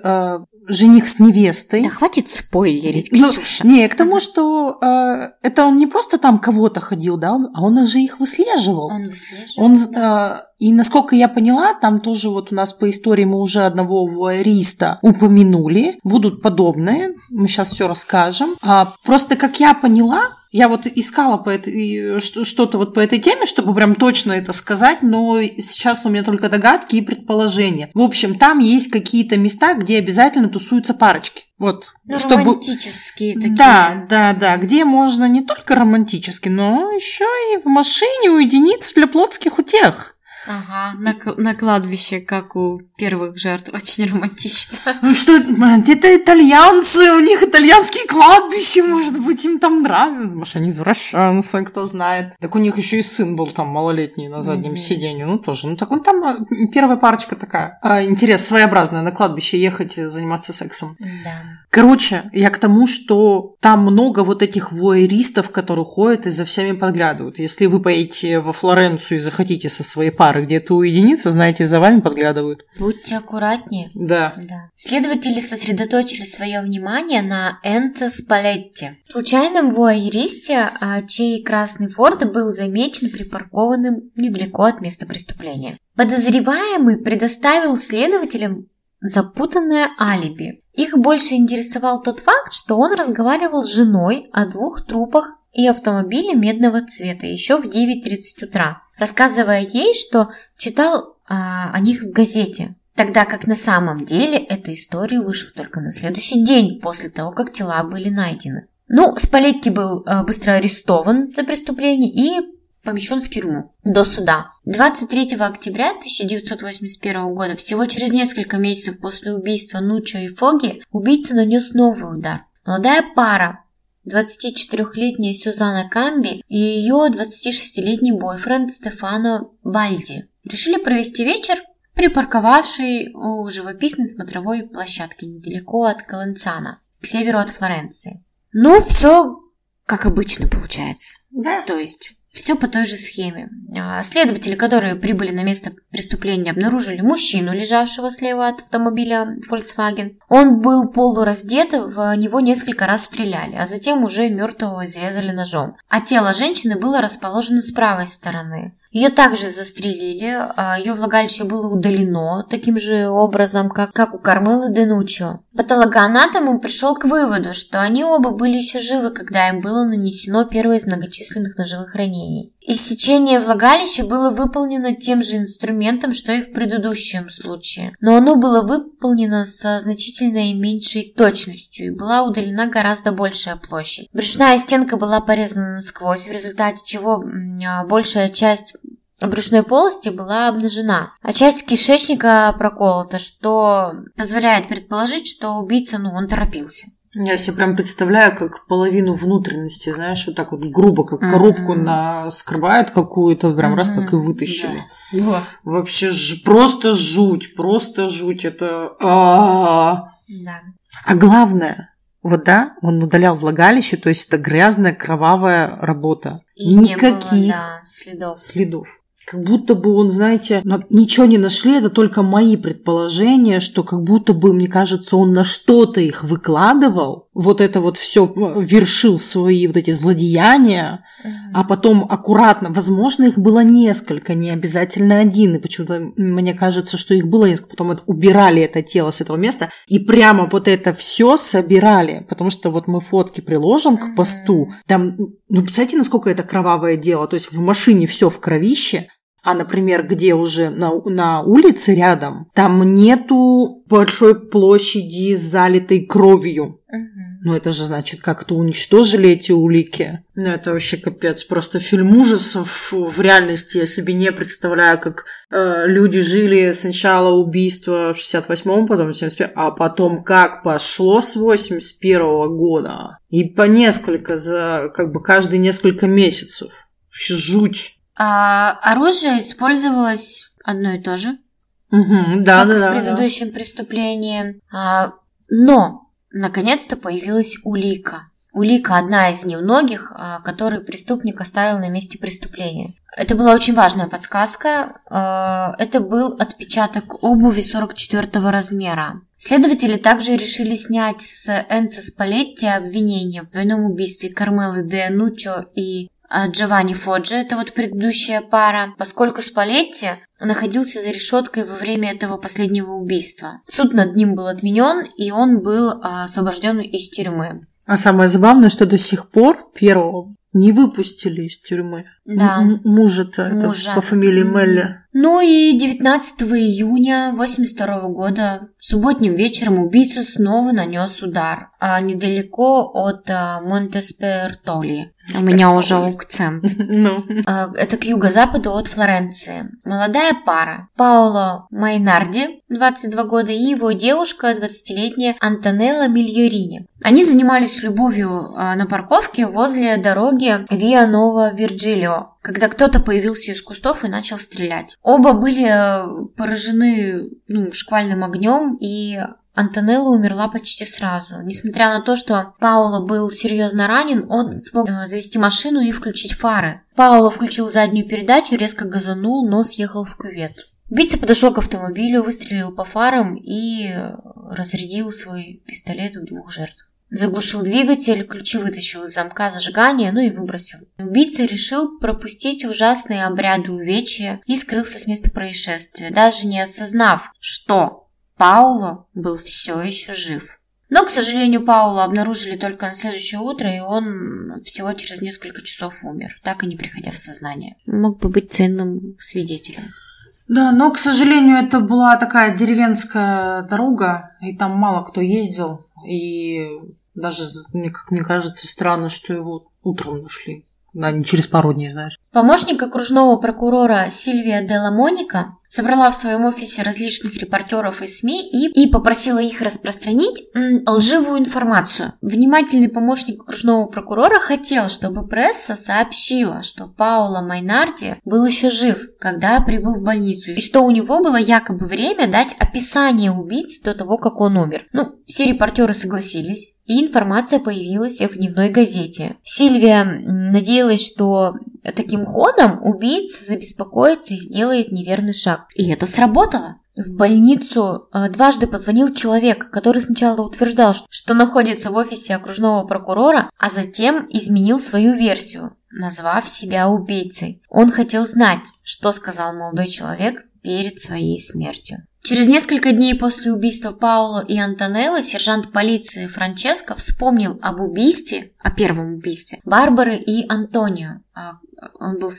жених с невестой. Да хватит спойлерить, ну, Ксюша. Ну, не, к тому, что э, это он не просто там кого-то ходил, да, а он же их выслеживал. Он выслеживал, он, да. э, И насколько я поняла, там тоже вот у нас по истории мы уже одного вуайериста упомянули. Будут подобные, мы сейчас все расскажем. А, просто, как я поняла, я вот искала по этой, что-то вот по этой теме, чтобы прям точно это сказать, но сейчас у меня только догадки и предположения. В общем, там есть какие-то места, где обязательно тусуются парочки. Вот. Ну, чтобы... романтические такие. Да, да, да, где можно не только романтически, но еще и в машине уединиться для плотских утех. Ага, на, на кладбище, как у первых жертв, очень романтично. [laughs] Ну что, это итальянцы, у них итальянские кладбища, может быть, им там нравится. Может, они извращенцы, кто знает. Так у них еще и сын был там малолетний на заднем mm-hmm. сиденье, ну тоже. Ну так он там, э, первая парочка такая. А, интерес своеобразная, на кладбище ехать, заниматься сексом. Да. Короче, я к тому, что там много вот этих вуайеристов, которые ходят и за всеми подглядывают. Если вы поедете во Флоренцию и захотите со своей парой пары где-то уединиться, знаете, за вами подглядывают. Будьте аккуратнее. Да. да. Следователи сосредоточили свое внимание на Энце Спалетти, случайном вуайеристе, а, чей красный форд был замечен припаркованным недалеко от места преступления. Подозреваемый предоставил следователям запутанное алиби. Их больше интересовал тот факт, что он разговаривал с женой о двух трупах и автомобиле медного цвета еще в 9.30 утра рассказывая ей, что читал а, о них в газете, тогда как на самом деле эта история вышла только на следующий день после того, как тела были найдены. Ну, Спалетти был а, быстро арестован за преступление и помещен в тюрьму до суда. 23 октября 1981 года, всего через несколько месяцев после убийства Нучо и Фоги, убийца нанес новый удар. Молодая пара 24-летняя Сюзанна Камби и ее 26-летний бойфренд Стефано Бальди решили провести вечер, припарковавший у живописной смотровой площадки недалеко от Каленцана, к северу от Флоренции. Ну, все как обычно получается. Да. То есть все по той же схеме. А, следователи, которые прибыли на место преступления, обнаружили мужчину, лежавшего слева от автомобиля Volkswagen. Он был полураздет, в него несколько раз стреляли, а затем уже мертвого изрезали ножом. А тело женщины было расположено с правой стороны. Ее также застрелили, а ее влагалище было удалено таким же образом, как, как у Кармелы Денучо. Патологоанатом пришел к выводу, что они оба были еще живы, когда им было нанесено первое из многочисленных ножевых ранений. Иссечение влагалища было выполнено тем же инструментом, что и в предыдущем случае, но оно было выполнено со значительно меньшей точностью и была удалена гораздо большая площадь. Брюшная стенка была порезана насквозь, в результате чего а, большая часть брюшной полости была обнажена, а часть кишечника проколота, что позволяет предположить, что убийца, ну, он торопился. Я себе прям представляю, как половину внутренности, знаешь, вот так вот грубо, как коробку mm-hmm. наскрывают какую-то, прям mm-hmm. раз так и вытащили. Да. Вообще ж, просто жуть, просто жуть. Это... Да. а главное, вот да, он удалял влагалище, то есть это грязная, кровавая работа. И Никаких не было, да, следов. следов. Как будто бы он, знаете, ничего не нашли, это только мои предположения, что как будто бы, мне кажется, он на что-то их выкладывал, вот это вот все э, вершил свои вот эти злодеяния, а потом аккуратно, возможно, их было несколько, не обязательно один, и почему-то мне кажется, что их было несколько, потом убирали это тело с этого места и прямо вот это все собирали, потому что вот мы фотки приложим к посту, там, ну, представляете, насколько это кровавое дело, то есть в машине все в кровище, а, например, где уже на, на улице рядом, там нету большой площади, залитой кровью. Угу. Ну, это же значит, как-то уничтожили эти улики. Ну, это вообще капец. Просто фильм ужасов. В реальности я себе не представляю, как э, люди жили сначала убийство в 68-м, потом в 71 а потом как пошло с 81 -го года. И по несколько, за как бы каждые несколько месяцев. Вообще жуть. А оружие использовалось одно и то же. Угу, да, как да, в да. предыдущем преступлении. А, но наконец-то появилась улика. Улика одна из немногих, а, которую преступник оставил на месте преступления. Это была очень важная подсказка. А, Это был отпечаток обуви 44 размера. Следователи также решили снять с Энца Спалетти обвинение в двойном убийстве Кармелы де Нучо и Джованни Фоджи, это вот предыдущая пара, поскольку Спалетти находился за решеткой во время этого последнего убийства. Суд над ним был отменен, и он был а, освобожден из тюрьмы. А самое забавное, что до сих пор первого не выпустили из тюрьмы. Да. Мужа-то Мужа. по фамилии. Мелли. Ну и 19 июня 82 года субботним вечером убийца снова нанес удар а, недалеко от а, Монтеспертоли. У меня уже акцент. [laughs] Ну. А, Это к юго-западу от Флоренции. Молодая пара Паоло Майнарди, 22 года, и его девушка, 20-летняя Антонелла Мильорини. Они занимались любовью а, на парковке возле дороги Виа Нова Вирджилио, когда кто-то появился из кустов и начал стрелять. Оба были э, поражены ну, шквальным огнем, и Антонелла умерла почти сразу. Несмотря на то, что Пауло был серьезно ранен, он смог э, завести машину и включить фары. Пауло включил заднюю передачу, резко газанул, но съехал в кювет. Убийца подошел к автомобилю, выстрелил по фарам и э, разрядил свой пистолет в двух жертв. Заглушил двигатель, ключи вытащил из замка зажигания, ну и выбросил. Убийца решил пропустить ужасные обряды увечья и скрылся с места происшествия, даже не осознав, что Пауло был все еще жив. Но, к сожалению, Паула обнаружили только на следующее утро, и он всего через несколько часов умер, так и не приходя в сознание. Мог бы быть ценным свидетелем. Да, но, к сожалению, это была такая деревенская дорога, и там мало кто ездил. И даже, мне, как мне кажется, странно, что его утром нашли. Да, не через пару дней, знаешь. Помощник окружного прокурора Сильвия Делла Моника собрала в своем офисе различных репортеров из СМИ и, и попросила их распространить лживую информацию. Внимательный помощник окружного прокурора хотел, чтобы пресса сообщила, что Пауло Майнарди был еще жив, когда прибыл в больницу, и что у него было якобы время дать описание убийцы до того, как он умер. Ну, все репортеры согласились. И информация появилась в дневной газете. Сильвия надеялась, что таким ходом убийца забеспокоится и сделает неверный шаг. И это сработало. В больницу э, дважды позвонил человек, который сначала утверждал, что находится в офисе окружного прокурора, а затем изменил свою версию, назвав себя убийцей. Он хотел знать, что сказал молодой человек перед своей смертью. Через несколько дней после убийства Пауло и Антонеллы сержант полиции Франческо вспомнил об убийстве, о первом убийстве, Барбары и Антонио. Он был,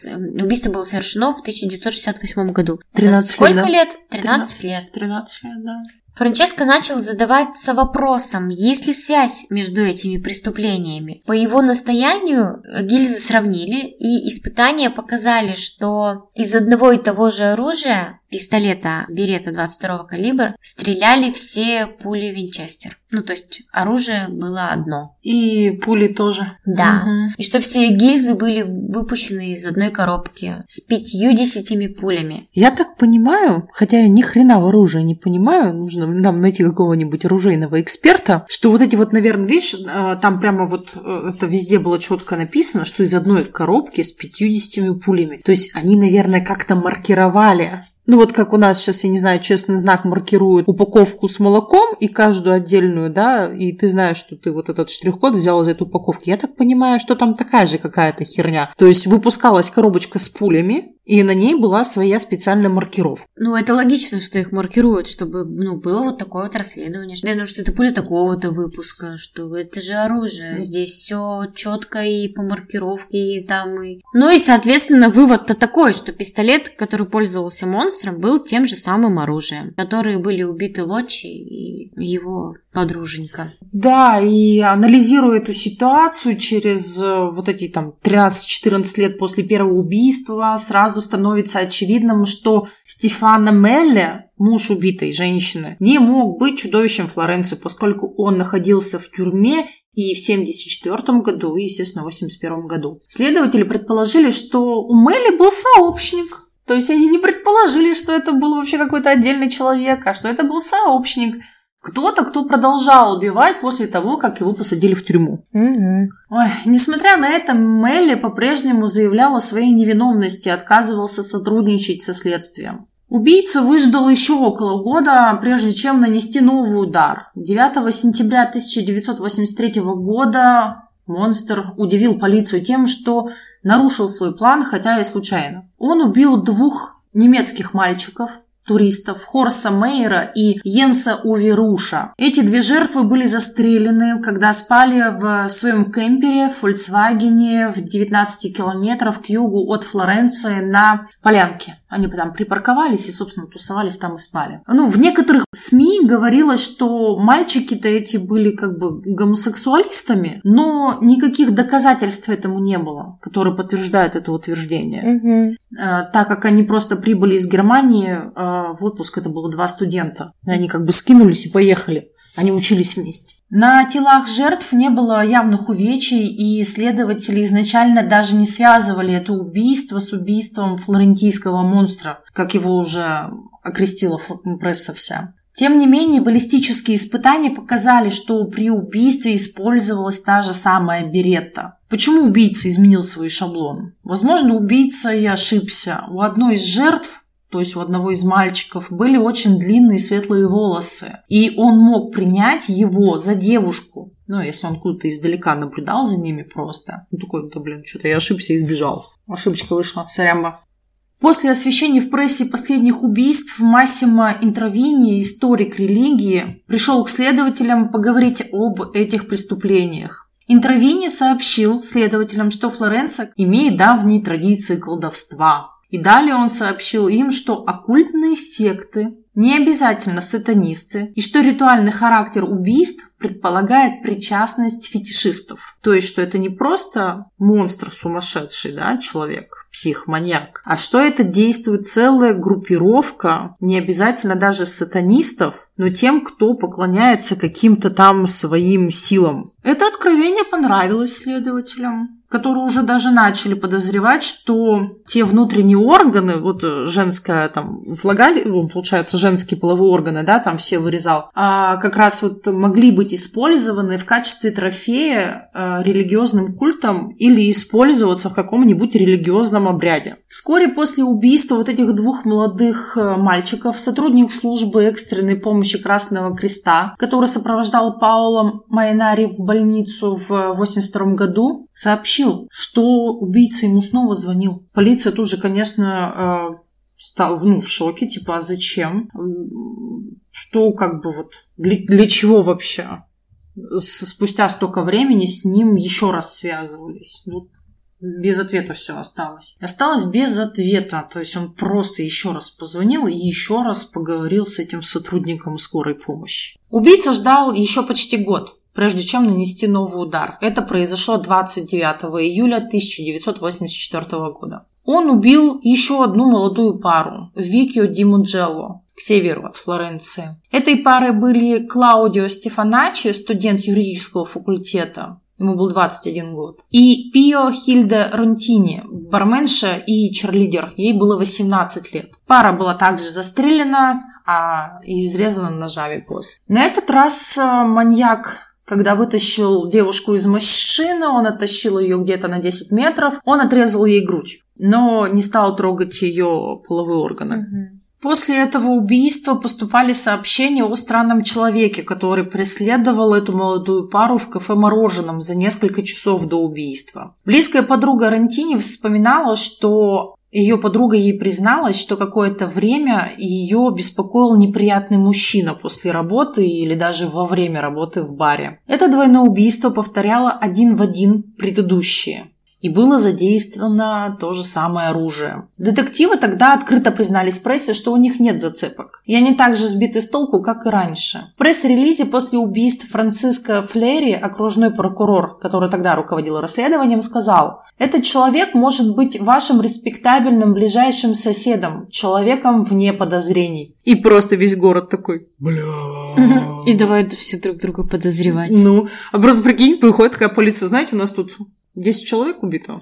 убийство было совершено в 1968 году. Это 13 лет, Сколько да? лет? 13 лет. 13 лет, да. Франческо начал задаваться вопросом, есть ли связь между этими преступлениями. По его настоянию э, гильзы сравнили, и испытания показали, что из одного и того же оружия, пистолета Берета 22 калибра, стреляли все пули Винчестер. Ну, то есть оружие было одно. И пули тоже. Да. Мгм. И что все гильзы были выпущены из одной коробки с пятью десятими пулями. Я так понимаю, хотя я ни хрена в оружии не понимаю, нужно нам найти какого-нибудь оружейного эксперта, что вот эти вот, наверное, видишь, э, там прямо вот э, это везде было четко написано, что из одной коробки с 50 пулями. То есть они, наверное, как-то маркировали ну вот как у нас сейчас, я не знаю, честный знак маркирует упаковку с молоком и каждую отдельную, да, и ты знаешь, что ты вот этот штрих-код взял из этой упаковки. Я так понимаю, что там такая же какая-то херня. То есть выпускалась коробочка с пулями, и на ней была своя специальная маркировка. Ну, это логично, что их маркируют, чтобы, ну, было вот такое вот расследование. Что, ну, что это пуля такого-то выпуска, что это же оружие. Здесь все четко и по маркировке, и там, и... Ну, и, соответственно, вывод-то такой, что пистолет, который пользовался монстром, был тем же самым оружием, которые были убиты Лочи и его подруженька. Да, и анализируя эту ситуацию через э, вот эти там 13-14 лет после первого убийства, сразу становится очевидным, что Стефана Мелле, муж убитой женщины, не мог быть чудовищем Флоренции, поскольку он находился в тюрьме и в 1974 году, и, естественно, в 1981 году. Следователи предположили, что у Мелли был сообщник. То есть они не предположили, что это был вообще какой-то отдельный человек, а что это был сообщник – кто-то, кто продолжал убивать после того, как его посадили в тюрьму. Угу. Ой, несмотря на это, Мелли по-прежнему заявлял о своей невиновности и отказывался сотрудничать со следствием. Убийца выждал еще около года, прежде чем нанести новый удар. 9 сентября 1983 года монстр удивил полицию тем, что нарушил свой план, хотя и случайно. Он убил двух немецких мальчиков, туристов Хорса Мейера и Йенса Уверуша. Эти две жертвы были застрелены, когда спали в своем кемпере в Фольксвагене в 19 километров к югу от Флоренции на полянке. Они там припарковались и, собственно, тусовались там и спали. Ну, в некоторых СМИ говорилось, что мальчики-то эти были как бы гомосексуалистами, но никаких доказательств этому не было, которые подтверждают это утверждение. Угу. Так как они просто прибыли из Германии э, в отпуск, это было два студента. Они как бы скинулись и поехали. Они учились вместе. На телах жертв не было явных увечий, и следователи изначально даже не связывали это убийство с убийством флорентийского монстра, как его уже окрестила пресса вся. Тем не менее, баллистические испытания показали, что при убийстве использовалась та же самая беретта. Почему убийца изменил свой шаблон? Возможно, убийца и ошибся. У одной из жертв то есть у одного из мальчиков, были очень длинные светлые волосы. И он мог принять его за девушку. Ну, если он куда-то издалека наблюдал за ними просто. Ну, такой, да, блин, что-то я ошибся и сбежал. Ошибочка вышла, сорямба. После освещения в прессе последних убийств Массимо Интровини, историк религии, пришел к следователям поговорить об этих преступлениях. Интровини сообщил следователям, что Флоренция имеет давние традиции колдовства, и далее он сообщил им, что оккультные секты не обязательно сатанисты, и что ритуальный характер убийств предполагает причастность фетишистов. То есть, что это не просто монстр сумасшедший, да, человек, псих, а что это действует целая группировка, не обязательно даже сатанистов, но тем, кто поклоняется каким-то там своим силам. Это откровение понравилось следователям которые уже даже начали подозревать, что те внутренние органы, вот женская там влагали, ну, получается, женские половые органы, да, там все вырезал, а как раз вот могли быть использованы в качестве трофея э, религиозным культом или использоваться в каком-нибудь религиозном обряде. Вскоре после убийства вот этих двух молодых э, мальчиков сотрудник службы экстренной помощи Красного Креста, который сопровождал Паула Майнари в больницу в 1982 году, сообщил, что убийца ему снова звонил. Полиция тут же, конечно, э, стал ну, в шоке, типа, а зачем? Что как бы вот, для, для чего вообще? Спустя столько времени с ним еще раз связывались. Ну, без ответа все осталось. Осталось без ответа. То есть он просто еще раз позвонил и еще раз поговорил с этим сотрудником скорой помощи. Убийца ждал еще почти год прежде чем нанести новый удар. Это произошло 29 июля 1984 года. Он убил еще одну молодую пару – Викио Ди Муджелло, к северу от Флоренции. Этой парой были Клаудио Стефаначи, студент юридического факультета, ему был 21 год, и Пио Хильде Ронтини, барменша и черлидер, ей было 18 лет. Пара была также застрелена, а изрезана ножами после. На этот раз э, маньяк когда вытащил девушку из машины, он оттащил ее где-то на 10 метров, он отрезал ей грудь, но не стал трогать ее половые органы. Угу. После этого убийства поступали сообщения о странном человеке, который преследовал эту молодую пару в кафе «Мороженом» за несколько часов до убийства. Близкая подруга Рантини вспоминала, что ее подруга ей призналась, что какое-то время ее беспокоил неприятный мужчина после работы или даже во время работы в баре. Это двойное убийство повторяло один в один предыдущие. И было задействовано то же самое оружие. Детективы тогда открыто признались прессе, что у них нет зацепок. И они также сбиты с толку, как и раньше. В пресс-релизе после убийств Франциско Флери, окружной прокурор, который тогда руководил расследованием, сказал, «Этот человек может быть вашим респектабельным ближайшим соседом, человеком вне подозрений». И просто весь город такой, бля. И давай все друг друга подозревать. Ну, а просто прикинь, приходит такая полиция, знаете, у нас тут 10 человек убито.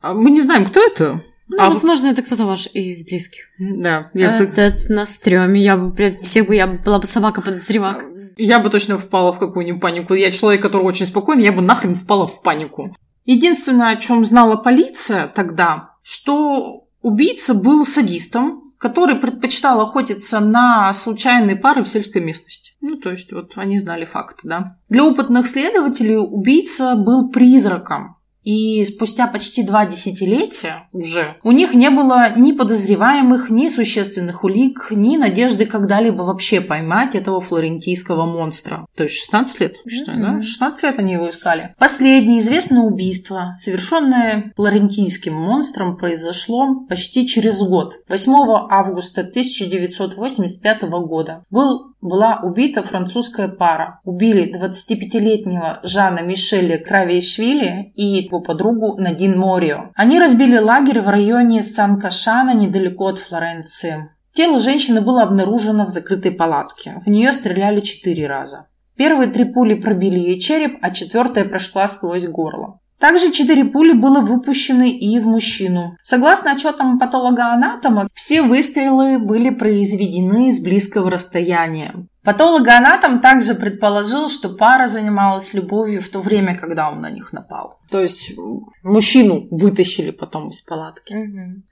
А мы не знаем, кто это. Ну, А возможно, это кто-то ваш из близких. Да, я, бы- Этот на стреме. Я бы, блядь, всех бы, я бы была бы собака подозревак. я бы точно впала в какую-нибудь панику. Я человек, который очень спокойный, я бы нахрен впала в панику. Единственное, о чем знала полиция тогда, что убийца был садистом, который предпочитал охотиться на случайные пары в сельской местности. Ну, то есть, вот они знали факты, да. Для опытных следователей убийца был призраком. И спустя почти два десятилетия уже у них не было ни подозреваемых, ни существенных улик, ни надежды когда-либо вообще поймать этого флорентийского монстра. То есть 16 лет, считаю, да? Мгм. 16 лет они его искали. Последнее известное убийство, совершенное флорентийским монстром, произошло почти через год. 8 августа 1985 года был была убита французская пара. Убили 25-летнего Жана Мишеля Кравейшвили и его подругу Надин Морио. Они разбили лагерь в районе Сан-Кашана, недалеко от Флоренции. Тело женщины было обнаружено в закрытой палатке. В нее стреляли четыре раза. Первые три пули пробили ей череп, а четвертая прошла сквозь горло. Также четыре пули было выпущены и в мужчину. Согласно отчетам патологоанатома, все выстрелы были произведены с близкого расстояния. Патологоанатом также предположил, что пара занималась любовью в то время, когда он на них напал. То есть мужчину вытащили потом из палатки.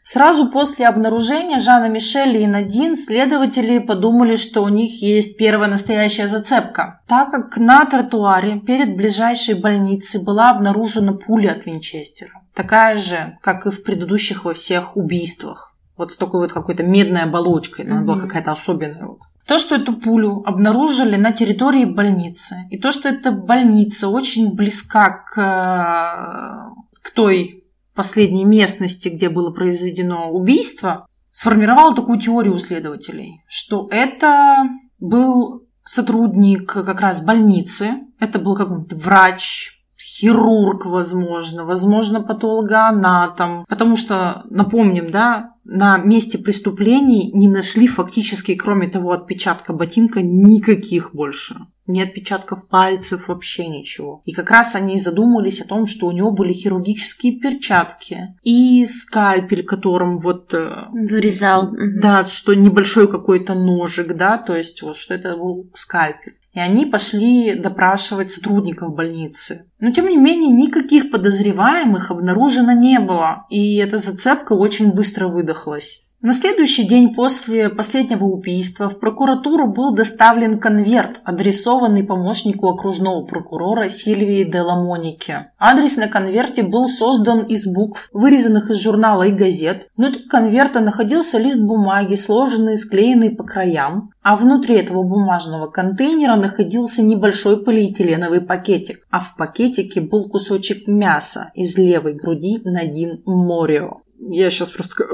Сразу после обнаружения Жана Мишеля и Надин следователи подумали, что у них есть первая настоящая зацепка, так как на тротуаре перед ближайшей больницей была обнаружена пуля от Винчестера. Такая же, как и в предыдущих во всех убийствах. Вот с такой вот какой-то медной оболочкой, она была Мгм. какая-то особенная. То, что эту пулю обнаружили на территории больницы, и то, что эта больница очень близка к, э, к той последней местности, где было произведено убийство, сформировало такую теорию у следователей, что это был сотрудник как раз больницы, это был какой-нибудь врач, хирург, возможно, возможно, патологоанатом. Потому что, напомним, да, на месте преступлений не нашли фактически, кроме того отпечатка ботинка, никаких больше. Ни отпечатков пальцев, вообще ничего. И как раз они задумались о том, что у него были хирургические перчатки и скальпель, которым вот э, Вырезал. Да, что небольшой какой-то ножик, да, то есть вот что это был скальпель. И они пошли допрашивать сотрудников больницы. Но, тем не менее, никаких подозреваемых обнаружено не было. И эта зацепка очень быстро выдохлась. На следующий день после последнего убийства в прокуратуру был доставлен конверт, адресованный помощнику окружного прокурора Сильвии де Ламонике. Адрес на конверте был создан из букв, вырезанных из журнала и газет. Внутри конверта находился лист бумаги, сложенный и склеенный по краям, а внутри этого бумажного контейнера находился небольшой полиэтиленовый пакетик, а в пакетике был кусочек мяса из левой груди Надин Морио. Я сейчас просто.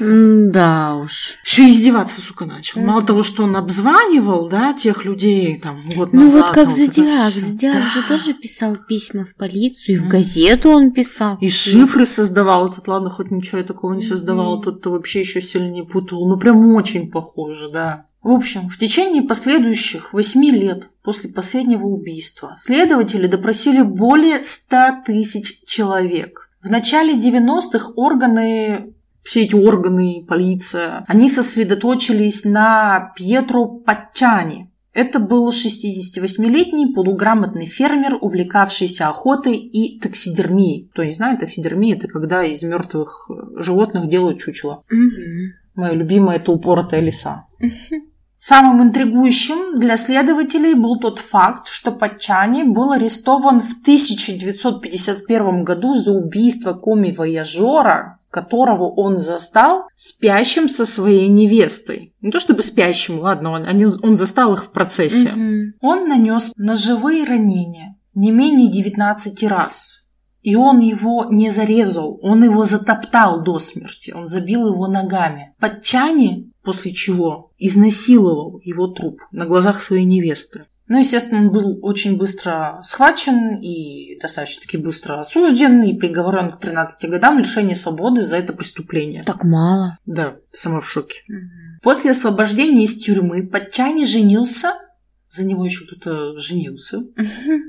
Да уж. Еще издеваться, сука, начал. Мало того, что он обзванивал, да, тех людей там год Ну назад. вот как вот Зодиак. Зодиак Да. же тоже писал письма в полицию, и в Мгм. газету он писал. И шифры создавал этот, ладно, хоть ничего я такого не создавал, Мгм. тут-то вообще еще сильнее путал. Ну, прям очень похоже, да. В общем, в течение последующих восьми лет после последнего убийства следователи допросили более 100 тысяч человек. В начале 90-х органы все эти органы, полиция, они сосредоточились на Пьетро Патчани. Это был 68-летний полуграмотный фермер, увлекавшийся охотой и таксидермией. Кто не знает, таксидермия – это когда из мертвых э, животных делают чучело. Мгм. Мое любимое – это упоротая лиса. Самым интригующим для следователей был тот факт, что Патчани был арестован в 1951 году за убийство коми-вояжера, которого он застал спящим со своей невестой. Не то чтобы спящим, ладно, он, они- он застал их в процессе. Мгм. Он нанес ножевые ранения не менее 19 раз. и он его не зарезал, он его затоптал до смерти, он забил его ногами. Подчани, после чего изнасиловал его труп на глазах своей невесты. Ну, естественно, он был очень быстро схвачен и достаточно-таки быстро осужден и приговорен к 13 годам лишения свободы за это преступление. Так мало. Да, сама в шоке. Угу. После освобождения из тюрьмы Подчани женился за него еще кто-то женился.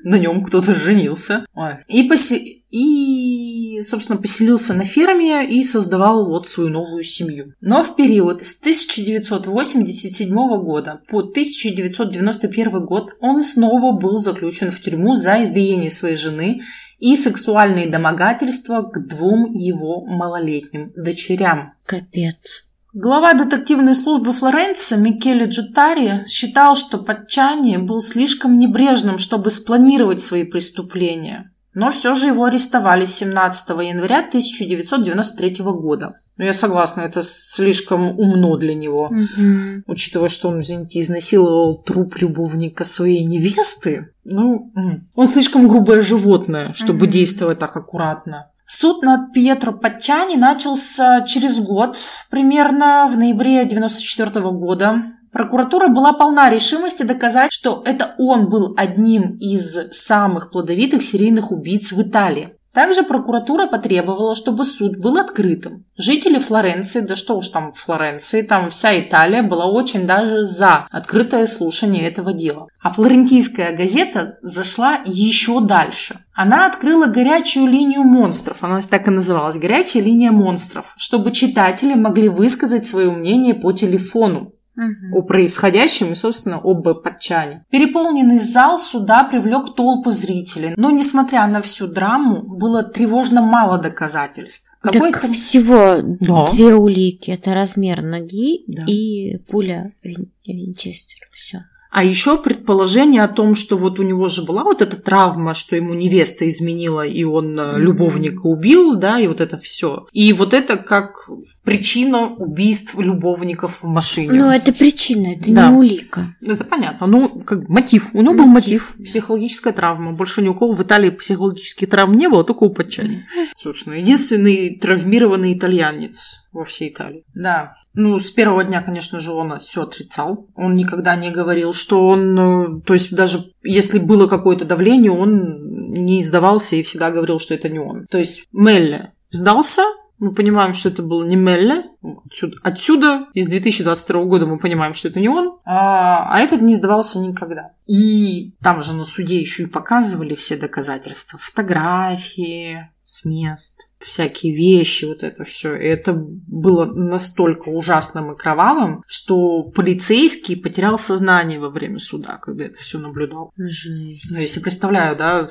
На нем кто-то женился. И, поси... и, собственно, поселился на ферме и создавал вот свою новую семью. Но в период с 1987 года по 1991 год он снова был заключен в тюрьму за избиение своей жены и сексуальные домогательства к двум его малолетним дочерям. Капец. Глава детективной службы Флоренции Микеле Джутари считал, что Подчани был слишком небрежным, чтобы спланировать свои преступления. Но все же его арестовали 17 января 1993 года. Ну, я согласна, это слишком умно для него. Угу. Учитывая, что он, извините, изнасиловал труп любовника своей невесты. Ну, он слишком грубое животное, чтобы угу. действовать так аккуратно. Суд над Пьетро Патчани начался через год, примерно в ноябре 1994 года. Прокуратура была полна решимости доказать, что это он был одним из самых плодовитых серийных убийц в Италии. Также прокуратура потребовала, чтобы суд был открытым. Жители Флоренции, да что уж там Флоренции, там вся Италия была очень даже за открытое слушание этого дела. А флорентийская газета зашла еще дальше. Она открыла горячую линию монстров, она так и называлась, горячая линия монстров, чтобы читатели могли высказать свое мнение по телефону угу. о происходящем и, собственно, об Патчане. Переполненный зал суда привлек толпы зрителей, но, несмотря на всю драму, было тревожно мало доказательств. Какой так всего да. две улики. Это размер ноги да. и пуля Винчестер. Все. А еще предположение о том, что вот у него же была вот эта травма, что ему невеста изменила, и он mm-hmm. любовника убил, да, и вот это все. И вот это как причина убийств любовников в машине. Ну, это причина, это да. не улика. Это понятно. Ну, как мотив. У него мотив. был мотив. Психологическая травма. Больше ни у кого в Италии психологических травм не было, только у Пачани. [laughs] Собственно, единственный травмированный итальянец во всей Италии. Да. Ну, с первого дня, конечно же, он все отрицал. Он никогда не говорил, что он... Э, то есть даже если было какое-то давление, он не издавался и всегда говорил, что это не он. То есть Мелле сдался, мы понимаем, что это был не Мелле. Отсюда, отсюда, из 2022 года мы понимаем, что это не он. А, а этот не сдавался никогда. И там же на суде еще и показывали все доказательства. Фотографии с мест всякие вещи, вот это все. И это было настолько ужасным и кровавым, что полицейский потерял сознание во время суда, когда это все наблюдал. Жесть. Ну, если представляю, да,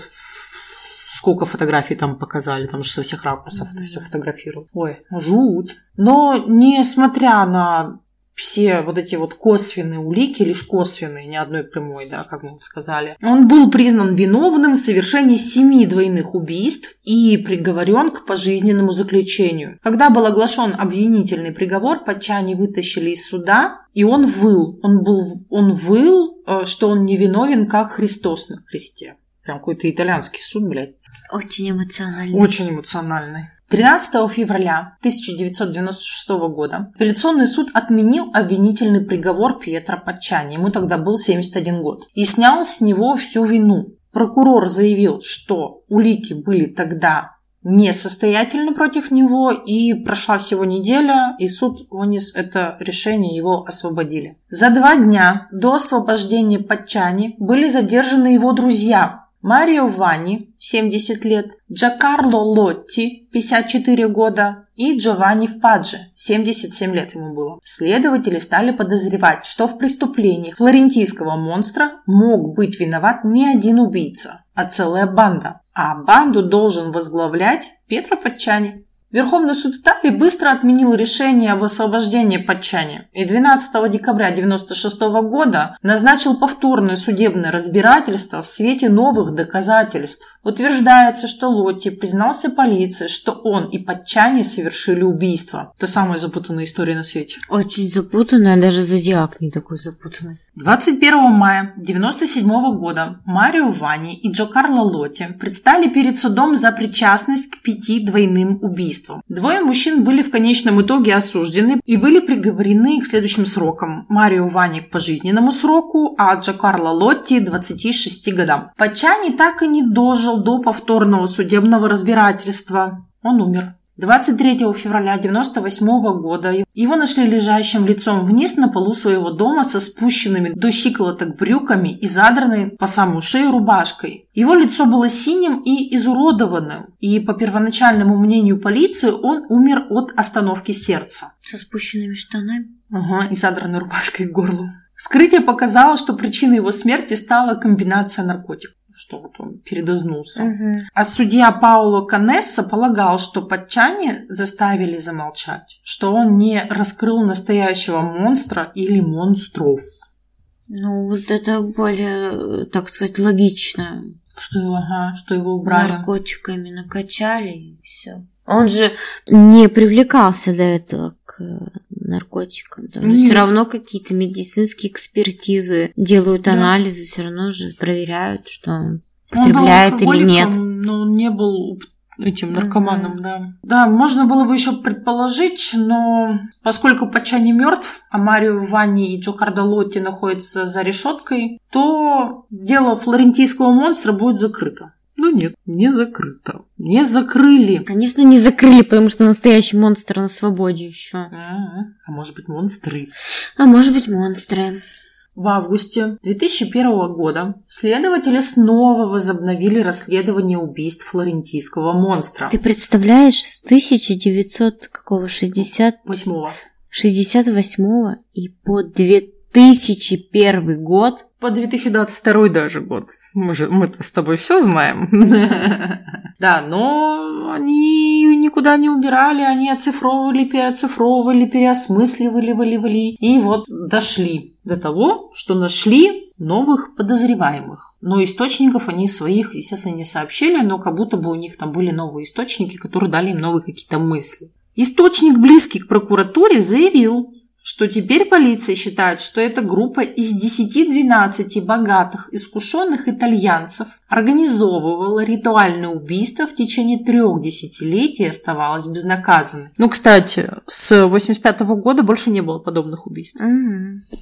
сколько фотографий там показали, там же со всех ракурсов mm-hmm. это все фотографируют. Ой, жуть. Но несмотря на все вот эти вот косвенные улики, лишь косвенные, ни одной прямой, да, как мы сказали. Он был признан виновным в совершении семи двойных убийств и приговорен к пожизненному заключению. Когда был оглашен обвинительный приговор, Пачани вытащили из суда, и он выл. Он, был, он выл, э, что он невиновен, как Христос на кресте. Прям какой-то итальянский суд, блядь. Очень эмоциональный. Очень эмоциональный. 13 февраля 1996 года апелляционный суд отменил обвинительный приговор Пьетро Пачани, ему тогда был 71 год, и снял с него всю вину. Прокурор заявил, что улики были тогда несостоятельны против него, и прошла всего неделя, и суд вынес это решение, его освободили. За два дня до освобождения Пачани были задержаны его друзья, Марио Ванни, 70 лет, Джакарло Лотти, 54 года и Джованни Фаджи, 77 лет ему было. Следователи стали подозревать, что в преступлениях флорентийского монстра мог быть виноват не один убийца, а целая банда. А банду должен возглавлять Петро Патчани. Верховный суд Италии быстро отменил решение об освобождении Патчани и 12 декабря 1996 года назначил повторное судебное разбирательство в свете новых доказательств. Утверждается, что Лотти признался полиции, что он и Патчани совершили убийство. Это самая запутанная история на свете. Очень запутанная, даже зодиак не такой запутанный. 21 мая 1997 года Марио Вани и Джо Карло Лотти предстали перед судом за причастность к пяти двойным убийствам. Двое мужчин были в конечном итоге осуждены и были приговорены к следующим срокам. Марио Вани к пожизненному сроку, а Джо Карло Лотти – 26 годам. Пачани так и не дожил до повторного судебного разбирательства. Он умер. 23 февраля 1998 года его нашли лежащим лицом вниз на полу своего дома со спущенными до щиколоток брюками и задранной по самую шею рубашкой. Его лицо было синим и изуродованным, и по первоначальному мнению полиции он умер от остановки сердца. Со спущенными штанами? Ага, и задранной рубашкой к горлу. Вскрытие показало, что причиной его смерти стала комбинация наркотиков что вот он передознулся. Угу. А судья Пауло Канесса полагал, что подчане заставили замолчать, что он не раскрыл настоящего монстра или монстров. Ну, вот это более, так сказать, логично. Что его, ага, что его убрали. Наркотиками накачали и все. Он же не привлекался до этого к наркотикам. Там же все равно какие-то медицинские экспертизы делают да. анализы, все равно же проверяют, что он потребляет он или нет. Но он не был этим наркоманом, да. Да, можно было бы еще предположить, но поскольку Пача не мертв, а Марио Ванни и Джо Кардалотти находятся за решеткой, то дело флорентийского монстра будет закрыто. Ну нет, не закрыто. Не закрыли. Конечно, не закрыли, потому что настоящий монстр на свободе еще. А, а может быть, монстры. А может быть, монстры. В августе 2001 года следователи снова возобновили расследование убийств флорентийского монстра. Ты представляешь, с 1900 какого 60... 8 68 и по 2001 год по 2022 даже год. Мы же мы с тобой все знаем. [laughs] Да, но они никуда не убирали, они оцифровывали, переоцифровывали, переосмысливали, вали, и вот дошли до того, что нашли новых подозреваемых. Но источников они своих, естественно, не сообщили, но как будто бы у них там были новые источники, которые дали им новые какие-то мысли. Источник, близкий к прокуратуре, заявил, что теперь полиция считает, что эта группа из 10-12 богатых, искушенных итальянцев организовывала ритуальное убийство в течение трех десятилетий и оставалась безнаказанной. Ну, кстати, с 85 -го года больше не было подобных убийств. Угу.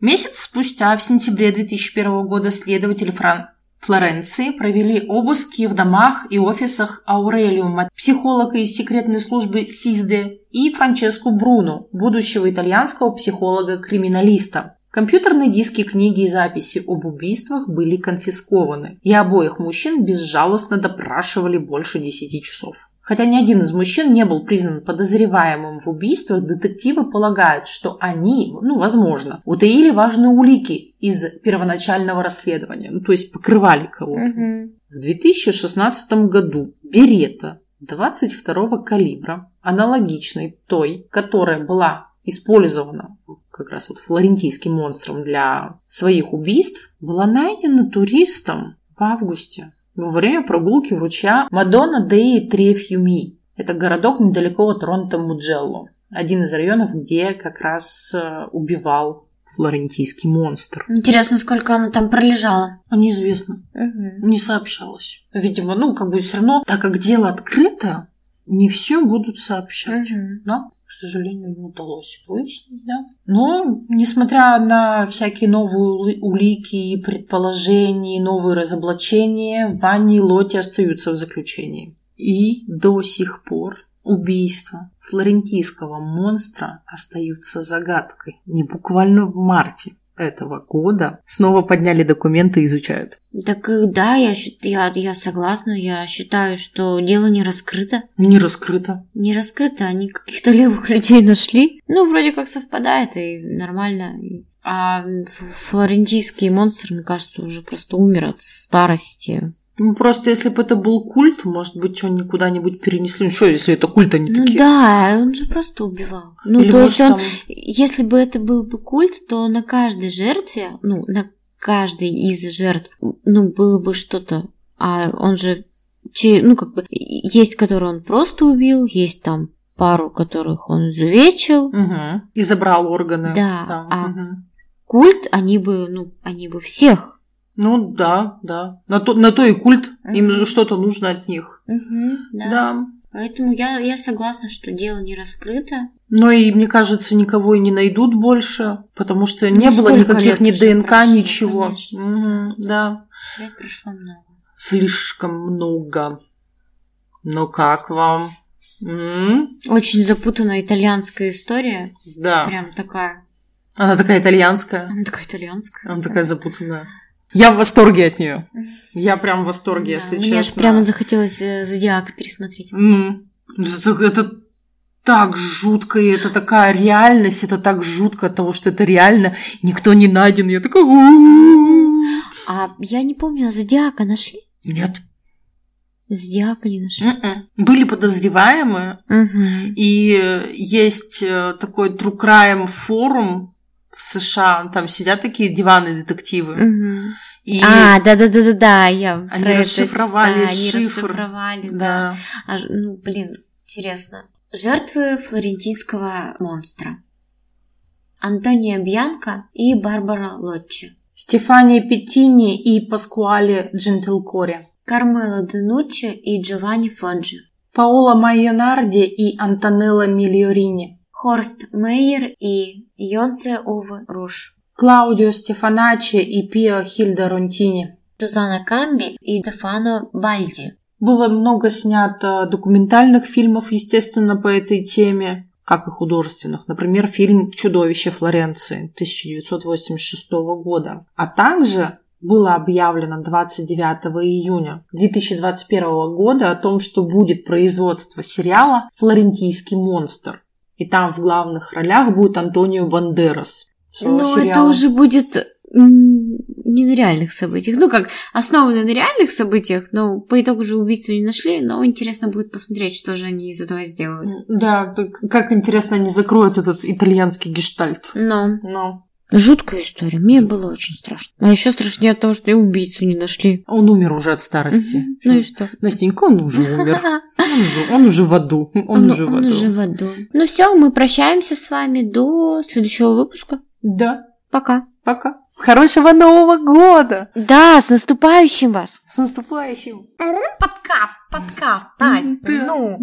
Месяц спустя, в сентябре 2001 года, следователи Фран Флоренции провели обыски в домах и офисах Аурелиума, психолога из секретной службы СИСДЕ, и Франческо Бруно, будущего итальянского психолога-криминалиста. Компьютерные диски, книги и записи об убийствах были конфискованы, и обоих мужчин безжалостно допрашивали больше 10 часов. Хотя ни один из мужчин не был признан подозреваемым в убийствах, детективы полагают, что они, ну, возможно, утаили важные улики из первоначального расследования, ну, то есть покрывали кого-то. Угу. В 2016 году Берета 22 калибра, аналогичной той, которая была использована как раз вот флорентийским монстром для своих убийств, была найдена туристом в августе во время прогулки ручья Мадонна Деи Трефьюми. Это городок недалеко от Ронто-Муджелло. Один из районов, где как раз э, убивал флорентийский монстр. Интересно, сколько она там пролежала? Неизвестно. Угу. Не сообщалось. Видимо, ну, как бы все равно, так как дело открыто, не все будут сообщать. Угу. Да? Сожалению, не удалось выяснить, да. Но, несмотря на всякие новые улики и предположения, новые разоблачения, Ванни и Лоти остаются в заключении. И до сих пор убийства флорентийского монстра остаются загадкой. Не буквально в марте этого года снова подняли документы и изучают. Так э, да, я, я, я согласна, я считаю, что дело не раскрыто. Не раскрыто. Не раскрыто, они каких-то левых [laughs] людей нашли. Ну, вроде как совпадает, и нормально. А флорентийский монстр, мне кажется, уже просто умер от старости. Ну, просто если бы это был культ, может быть, что-нибудь куда-нибудь перенесли. Ну, что, если это культ, они ну, такие? да, он же просто убивал. Ну, Или то есть он, там... если бы это был бы культ, то на каждой жертве, ну, на каждой из жертв, ну, было бы что-то. А он же, ну, как бы, есть, которые он просто убил, есть там пару, которых он изувечил. Угу. И забрал органы. Да, да. а угу культ, они бы, ну, они бы всех. Ну да, да. На то, на то и культ. Им же что-то нужно от них. Угу, да. Да. Поэтому я, я согласна, что дело не раскрыто. Но и, мне кажется, никого и не найдут больше, потому что не Ну, было никаких ни ДНК, прошло, ничего. конечно. Мгм, да. Лет прошло много. Слишком много. Ну как вам? М? Очень запутанная итальянская история. Да. Прям такая. Она такая итальянская. Она такая итальянская. Она такая запутанная. Я в восторге от нее. Я прям в восторге, Да, если Мне честно. прямо захотелось э, Зодиака пересмотреть. М. Это, это так жутко, и это такая реальность, это так жутко от того, что это реально, никто не найден. Я такая... А я не помню, а Зодиака нашли? Нет. Зодиака не нашли. М-м. Были подозреваемые, Мгм. и э, есть э, такой True Crime форум в США, там сидят такие диваны детективы. И А, да, да, да, да, да, я Они про это расшифровали читала, они шифр. расшифровали, да. да. А ну, блин, интересно. Жертвы флорентийского монстра. Антония Бьянка и Барбара Лотчи. Стефания Петтини и Паскуале Джентилкоре. Кармело Денуччи и Джованни Фоджи. Паола Майонарди и Антонелла Мильорини. Хорст Мейер и Йонсе Уве Руш. Клаудио Стефаначи и Пио Хильда Ронтини. Сузанна Камби и Стефано Бальди. Было много снято документальных фильмов, естественно, по этой теме, как и художественных. Например, фильм «Чудовище Флоренции» 1986 года. А также было объявлено 29 июня 2021 года о том, что будет производство сериала «Флорентийский монстр». И там в главных ролях будет Антонио Бандерас. Ну, это уже будет не на реальных событиях. Ну, как основано на реальных событиях, но по итогу же убийцу не нашли, но интересно будет посмотреть, что же они из этого сделают. Да, как интересно они закроют этот итальянский гештальт. Но Но жуткая история, мне было очень страшно. А еще страшнее от того, что и убийцу не нашли. он умер уже от старости. Ну и что? Настенька, он уже умер. [laughs] Он уже, он уже в аду. Он, уже в он аду. уже в аду. Ну все, мы прощаемся с вами до следующего выпуска. Да, Пока. пока. Хорошего Нового года! Да, с наступающим вас! С наступающим! Подкаст, подкаст, Да, ну.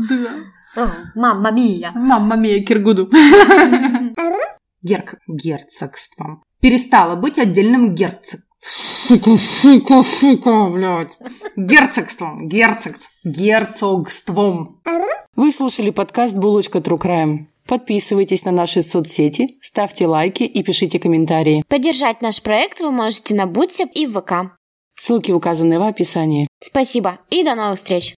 Да. Мамма мия. Мамма мия Киргуду. [laughs] Герк герцогством. Перестало быть отдельным герцог. Фука, фука, фука, блядь. Герцогством, герцогств, герцогством. Вы слушали подкаст «Булочка True Crime». Подписывайтесь на наши соцсети, ставьте лайки и пишите комментарии. Поддержать наш проект вы можете на Бутсе и в ВК. Ссылки указаны в описании. Спасибо и до новых встреч!